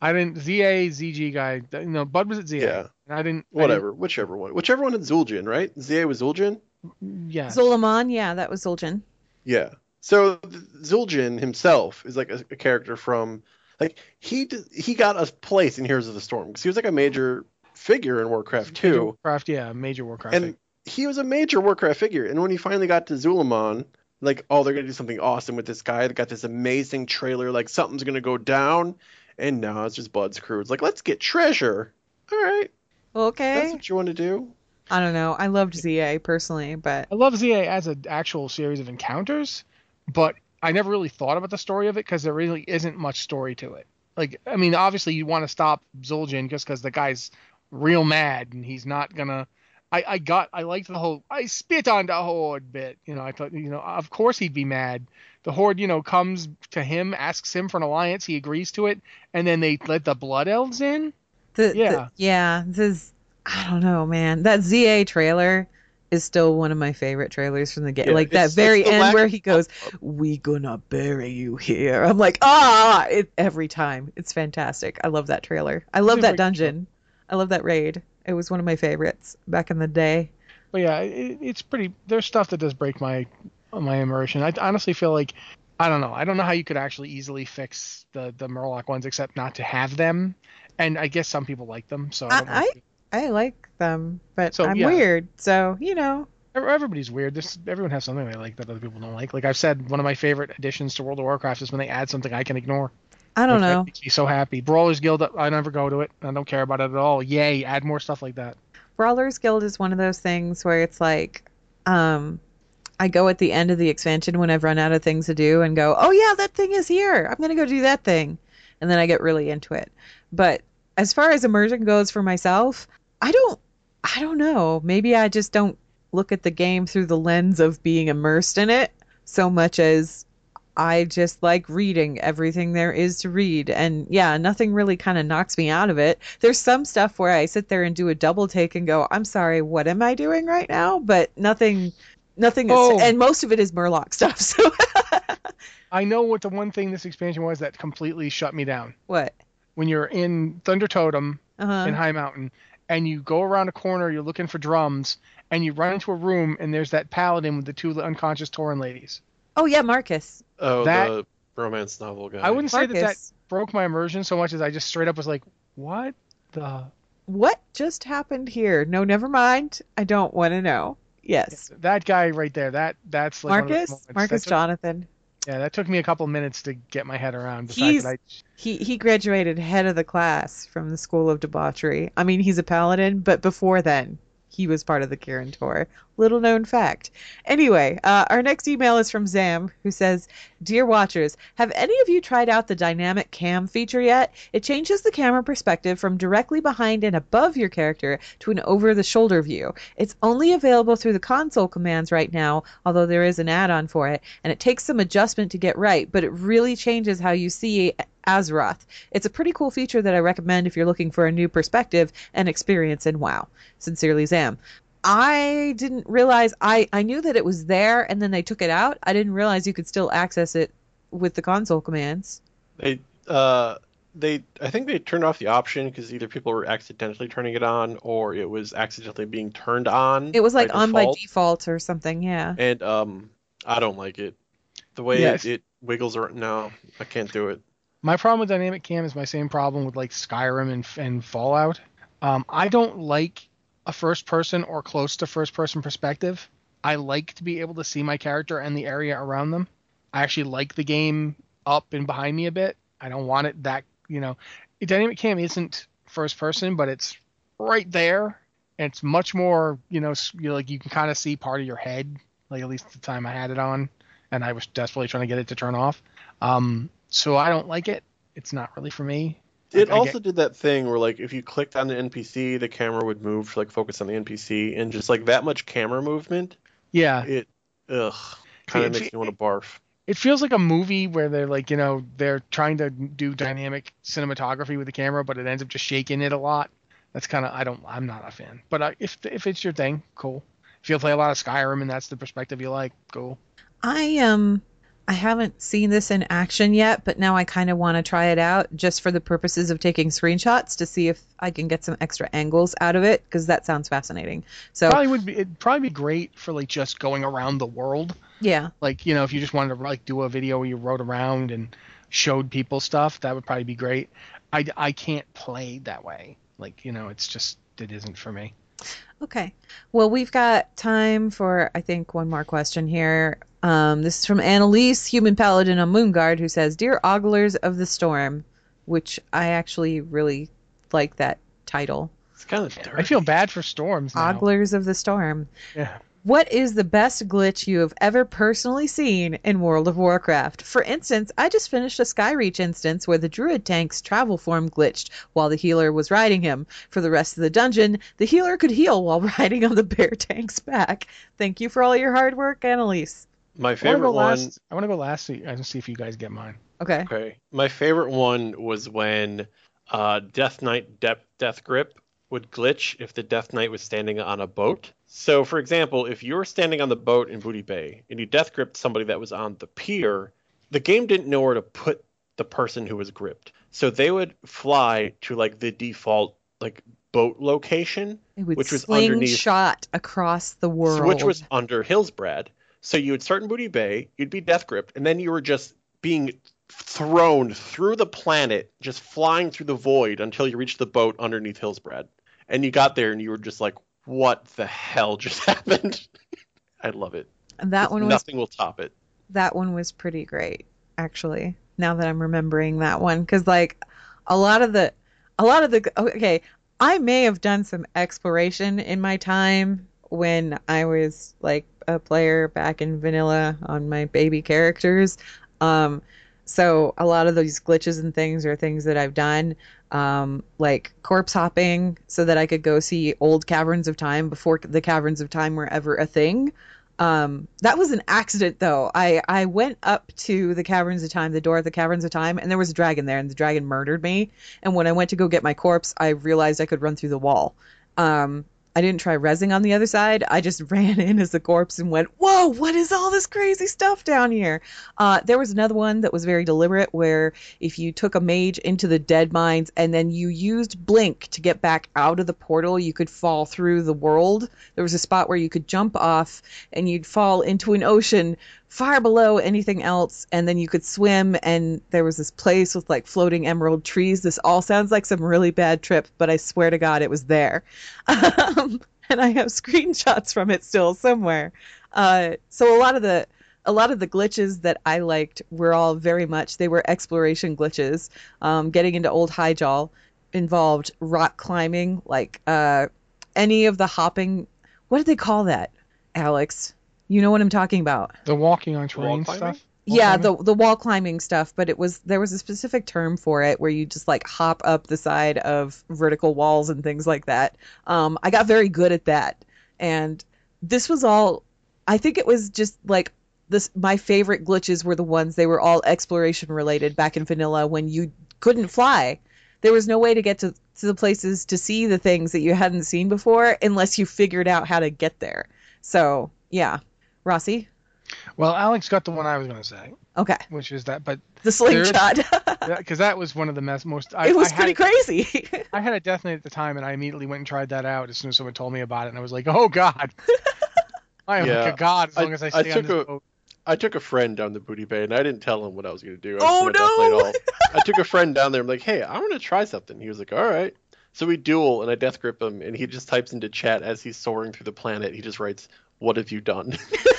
I didn't ZA ZG guy. You know, Bud was at ZA. Yeah. And I didn't. I didn't- Whatever. Whichever one. Whichever one had Zul'jin, right? ZA was Zul'jin? yeah. Zul'Aman, yeah, that was Zul'jin. Yeah. So th- Zul'jin himself is like a, a character from like he d- he got a place in Heroes of the Storm because he was like a major figure in Warcraft Major 2 Warcraft, yeah, major Warcraft. and he was a major Warcraft figure and when he finally got to Zul'Aman like oh they're going to do something awesome with this guy they got this amazing trailer like something's going to go down and now it's just Bud's crew it's like let's get treasure all right Okay. that's what you want to do I don't know. I loved ZA personally, but I love ZA as an actual series of encounters, but I never really thought about the story of it because there really isn't much story to it. Like, I mean, obviously you want to stop Zul'jin just because the guy's real mad and he's not gonna. I, I got I liked the whole I spit on the horde bit. You know, I thought you know of course he'd be mad. The horde, you know, comes to him, asks him for an alliance, he agrees to it, and then they let the blood elves in. the, the- Yeah. yeah, this is I don't know, man. That ZA trailer is still one of my favorite trailers from the game. Yeah, like that very end lack where he goes, "We gonna bury you here." I'm like, ah, it, every time. It's fantastic. I love that trailer. I love that dungeon. I love that raid. It was one of my favorites back in the day. But yeah, it, it's pretty. There's stuff that does break my my immersion. I honestly feel like I don't know. I don't know how you could actually easily fix the the Murloc ones except not to have them. And I guess some people like them, so I. I, I like them, but So, I'm yeah. weird. So you know, Everybody's weird. This everyone has something they like that other people don't like. Like I've said, one of my favorite additions to World of Warcraft is when they add something I can ignore. I don't Like, That know. makes me so happy. Brawlers Guild, I never go to it. I don't care about it at all. Yay, add more stuff like that. Brawlers Guild is one of those things where it's like, um, I go at the end of the expansion when I've run out of things to do and go, oh yeah, that thing is here. I'm gonna go do that thing, and then I get really into it. But as far as immersion goes for myself, I don't, I don't know. Maybe I just don't look at the game through the lens of being immersed in it so much as I just like reading everything there is to read. And yeah, nothing really kind of knocks me out of it. There's some stuff where I sit there and do a double take and go, I'm sorry, what am I doing right now? But nothing, nothing is, Oh. and most of it is Murloc stuff. So I know what the one thing this expansion was that completely shut me down. what? When you're in Thunder Totem Uh-huh. in Highmountain and you go around a corner, you're looking for drums, and you run into a room and there's that paladin with the two unconscious Tauren ladies. Oh yeah, Marcus. Oh, That- the romance novel guy. I wouldn't say that that broke my immersion so much as I just straight up was like, what the? What just happened here? No, never mind. I don't want to know. Yes. That guy right there, that that's like one of those Marcus, Marcus took- Jonathan. Yeah, that took me a couple minutes to get my head around the He's- fact that I He he graduated head of the class from the School of Debauchery. I mean, he's a paladin, but before then, he was part of the Kirin Tor. Little known fact. Anyway, uh, our next email is from Zam, who says, "Dear watchers, have any of you tried out the dynamic cam feature yet? It changes the camera perspective from directly behind and above your character to an over-the-shoulder view. It's only available through the console commands right now, although there is an add-on for it, and it takes some adjustment to get right, but it really changes how you see Azeroth. It's a pretty cool feature that I recommend if you're looking for a new perspective and experience in WoW. Sincerely, Zam. I didn't realize I I knew that it was there and then they took it out. I didn't realize you could still access it with the console commands. They uh they I think they turned off the option because either people were accidentally turning it on or it was accidentally being turned on. It was like by on by default. default or something, yeah. And um I don't like it. The way Yes. it, it wiggles around no, I can't do it. My problem with dynamic cam is my same problem with like Skyrim and, and Fallout. Um, I don't like a first person or close to first person perspective. I like to be able to see my character and the area around them. I actually like the game up and behind me a bit. I don't want it that you know. Dynamic cam isn't first person, but it's right there. And it's much more you know you like you can kind of see part of your head. Like at least the time I had it on, and I was desperately trying to get it to turn off. Um, so I don't like it. It's not really for me. It I- I also get- did that thing where like if you clicked on the NPC, the camera would move to like focus on the NPC, and just like that much camera movement, yeah, it ugh kind of makes me want to barf. it feels like a movie where they're like you know they're trying to do dynamic cinematography with the camera, but it ends up just shaking it a lot. That's kind of I don't I'm not a fan. But I, if if it's your thing, cool. If you play a lot of Skyrim and that's the perspective you like, cool. I um I haven't seen this in action yet, but now I kind of want to try it out just for the purposes of taking screenshots to see if I can get some extra angles out of it because that sounds fascinating. So Probably would be it'd probably be great for like just going around the world. yeah, Like you know if you just wanted to like do a video where you rode around and showed people stuff, that would probably be great. I I can't play that way. Like you know it's just it isn't for me. Okay. Well, we've got time for, I think, one more question here. Um, this is from Annalise, human paladin on Moonguard, who says, Dear Oglers of the Storm, which I actually really like that title. It's kind of dirty. I feel bad for storms now. Oglers of the Storm. Yeah. What is the best glitch you have ever personally seen in World of Warcraft? For instance, I just finished a Skyreach instance where the druid tank's travel form glitched while the healer was riding him. For the rest of the dungeon, the healer could heal while riding on the bear tank's back. Thank you for all your hard work, Annalise. My I want favorite go one. last. I want to go last so you- and see if you guys get mine. Okay. Okay. My favorite one was when uh, Death Knight De- Death Grip would glitch if the Death Knight was standing on a boat. So, for example, if you were standing on the boat in Booty Bay and you Death Gripped somebody that was on the pier, the game didn't know where to put the person who was gripped. So they would fly to like the default like boat location, which was underneath shot across the world. which was under Hillsbrad. So you would start in Booty Bay, you'd be death gripped, and then you were just being thrown through the planet, just flying through the void until you reached the boat underneath Hillsbrad. And you got there and you were just like, what the hell just happened? I love it. And that one was Nothing will top it. that one was pretty great actually now that i'm remembering that one because like a lot of the a lot of the okay i may have done some exploration in my time when i was like a player back in vanilla on my baby characters um so a lot of these glitches and things are things that i've done um like corpse hopping so that i could go see old caverns of time before the caverns of time were ever a thing Um, that was an accident though. I I went up to the caverns of time, the door of the caverns of time, and there was a dragon there, and the dragon murdered me. And when I went to go get my corpse, I realized I could run through the wall. Um, I didn't try resing on the other side. I just ran in as the corpse and went, "Whoa, what is all this crazy stuff down here?" Uh, there was another one that was very deliberate, where if you took a mage into the Deadmines and then you used blink to get back out of the portal, you could fall through the world. There was a spot where you could jump off and you'd fall into an ocean far below anything else and then you could swim and there was this place with like floating emerald trees. This all sounds like some really bad trip but i swear to god it was there. Um, and i have screenshots from it still somewhere. Uh, so a lot of the a lot of the glitches that i liked were all very much they were exploration glitches. Um, getting into old Hyjal involved rock climbing like uh, any of the hopping what did they call that alex you know what I'm talking about. The walking on terrain climbing? stuff. Wall yeah, climbing? the the wall climbing stuff, but it was there was a specific term for it where you just like hop up the side of vertical walls and things like that. Um, I got very good at that, and this was all. I think it was just like this. My favorite glitches were the ones they were all exploration related back in vanilla when you couldn't fly. There was no way to get to, to the places to see the things that you hadn't seen before unless you figured out how to get there. So yeah, Rossi. Well, Alex got the one I was going to say, Okay, which is that, but the slingshot. because that was one of the mess, most. I, it was I pretty had, crazy. I had a death knight at the time, and I immediately went and tried that out as soon as someone told me about it, and I was like, oh god, I am Yeah. like a god as I- long as I I stay on took this a- boat. I took a friend down the booty bay, and I didn't tell him what I was going to do. I Oh, just went death knight no! I took a friend down there. I'm like, hey, I want to try something. He was like, all right. So we duel, and I death grip him, and he just types into chat as he's soaring through the planet. He just writes, "What have you done?"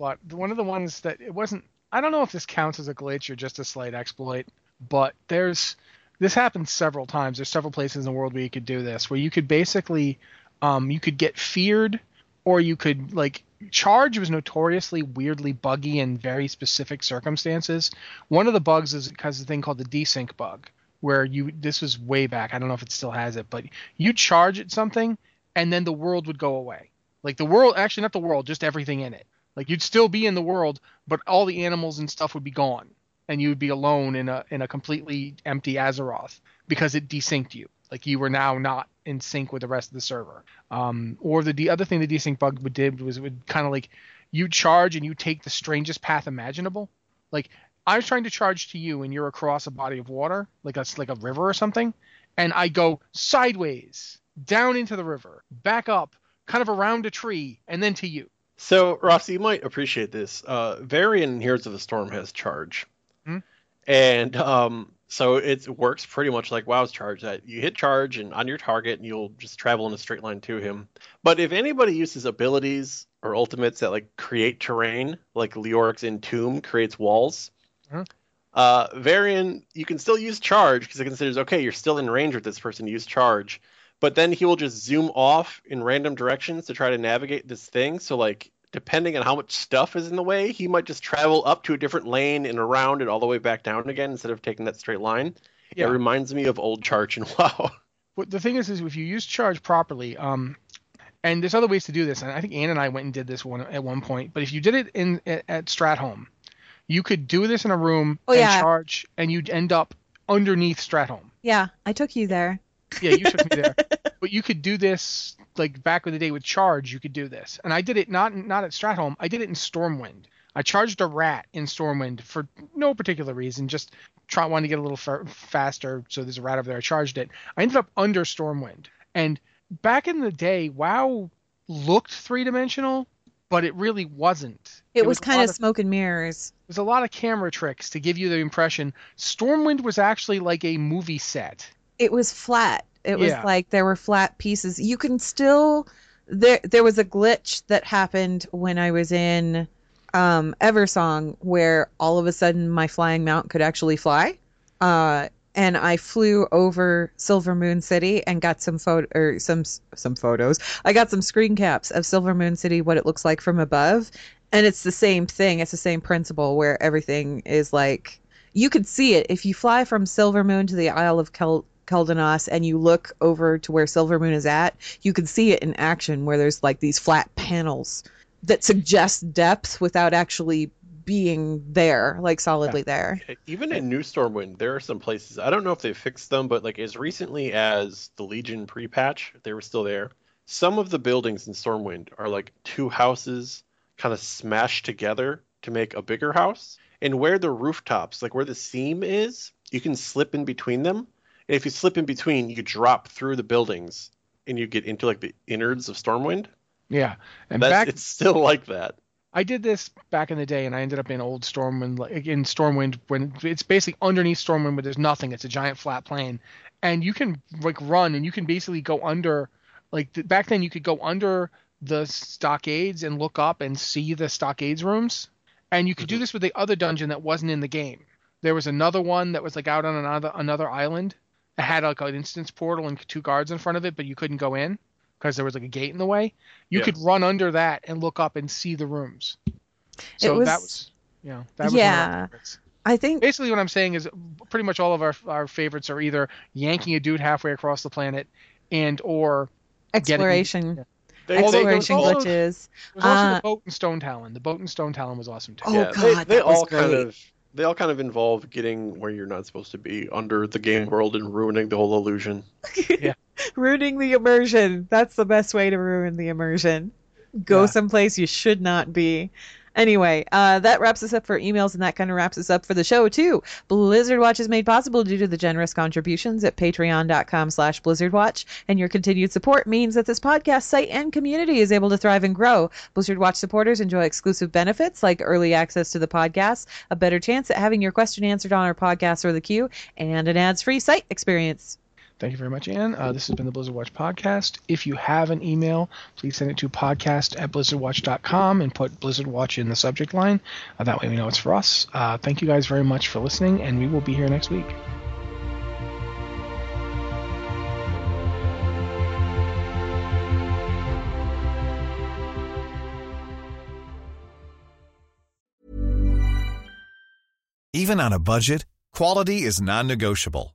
but one of the ones that it wasn't i don't know if this counts as a glitch or just a slight exploit but there's this happens several times. There's several places in the world where you could do this where you could basically um, you could get feared or you could like charge was notoriously weirdly buggy in very specific circumstances. One of the bugs is because of a thing called the desync bug where you this was way back. I don't know if it still has it but you charge at something and then the world would go away. Like the world actually not the world just everything in it like you'd still be in the world, but all the animals and stuff would be gone, and you would be alone in a in a completely empty Azeroth because it desynced you. Like you were now not in sync with the rest of the server. Um, or the, the other thing the desync bug would did was it would kind of like you charge and you take the strangest path imaginable. Like I was trying to charge to you and you're across a body of water, like a like a river or something, and I go sideways down into the river, back up, kind of around a tree, and then to you. So, Rossi, you might appreciate this. Uh, Varian Heroes of the Storm has charge. Hmm. And um, so it works pretty much like WoW's charge that you hit charge and on your target and you'll just travel in a straight line to him. But if anybody uses abilities or ultimates that like create terrain, like Leoric's Entomb creates walls, Hmm. uh, Varian, you can still use charge because it considers, okay, you're still in range with this person, use charge but then he will just zoom off in random directions to try to navigate this thing. So like depending on how much stuff is in the way, he might just travel up to a different lane and around and all the way back down again instead of taking that straight line. Yeah. It reminds me of old Charge and WoW. But the thing is, is if you use charge properly, um, and there's other ways to do this, and I think Ann and I went and did this one at one point. But if you did it in at, at Stratholme, you could do this in a room Oh, and yeah. charge, and you'd end up underneath Stratholme. yeah, I took you there. Yeah, you took me there. But you could do this like back in the day with charge. You could do this, and I did it not not at Stratholme. I did it in Stormwind. I charged a rat in Stormwind for no particular reason, just try wanting to get a little fa- faster. So there's a rat over there. I charged it. I ended up under Stormwind, and back in the day, WoW looked three dimensional, but it really wasn't. It, was, a kind of smoke and mirrors. There's a lot of camera tricks to give you the impression Stormwind was actually like a movie set. It was flat. It was Yeah. like there were flat pieces. You can still there there was a glitch that happened when I was in um Eversong where all of a sudden my flying mount could actually fly. Uh and I flew over Silvermoon City and got some photo or some some photos. I got some screen caps of Silvermoon City, what it looks like from above, and it's the same thing. It's the same principle where everything is like you could see it if you fly from Silvermoon to the Isle of Kel- Quel'Danas and you look over to where Silvermoon is at, you can see it in action where there's like these flat panels that suggest depth without actually being there, like solidly there. Even in New Stormwind, there are some places I don't know if they fixed them, but like as recently as the Legion pre-patch, they were still there. Some of the buildings in Stormwind are like two houses kind of smashed together to make a bigger house. And where the rooftops, like where the seam is, you can slip in between them. And if you slip in between, you drop through the buildings and you get into like the innards of Stormwind. Yeah, and That's back it's still like that. I did this back in the day, and I ended up in old Stormwind, like in Stormwind when it's basically underneath Stormwind, but there's nothing. It's a giant flat plane, and you can like run, and you can basically go under. Like th- back then, you could go under the stockades and look up and see the stockades rooms, and you could do mm-hmm. this with the other dungeon that wasn't in the game. There was another one that was like out on another another island. It had like an instance portal and two guards in front of it, but you couldn't go in because there was like a gate in the way. You Yeah. could run under that and look up and see the rooms. So was- that was, you know, that was one of our Yeah. favorites. I think Basically, what I'm saying is pretty much all of our our favorites are either yanking a dude halfway across the planet, and or getting- exploration, They, Although they, exploration also- glitches. there's also Uh, the boat and Stonetalon. The boat and Stonetalon was awesome too. Oh, yeah, God, they, that they was all kind of they all kind of involve getting where you're not supposed to be under the game world and ruining the whole illusion. yeah. ruining the immersion. That's the best way to ruin the immersion. Go Yeah. someplace you should not be. Anyway, uh, that wraps us up for emails, and that kind of wraps us up for the show too. Blizzard Watch is made possible due to the generous contributions at patreon.com slash blizzardwatch, and your continued support means that this podcast site and community is able to thrive and grow. Blizzard Watch supporters enjoy exclusive benefits like early access to the podcast, a better chance at having your question answered on our podcast or the queue, and an ads-free site experience. Thank you very much, Anne. Uh, this has been the Blizzard Watch podcast. If you have an email, please send it to podcast at blizzardwatch.com and put Blizzard Watch in the subject line. Uh, that way we know it's for us. Uh, thank you guys very much for listening, and we will be here next week. Even on a budget, quality is non-negotiable.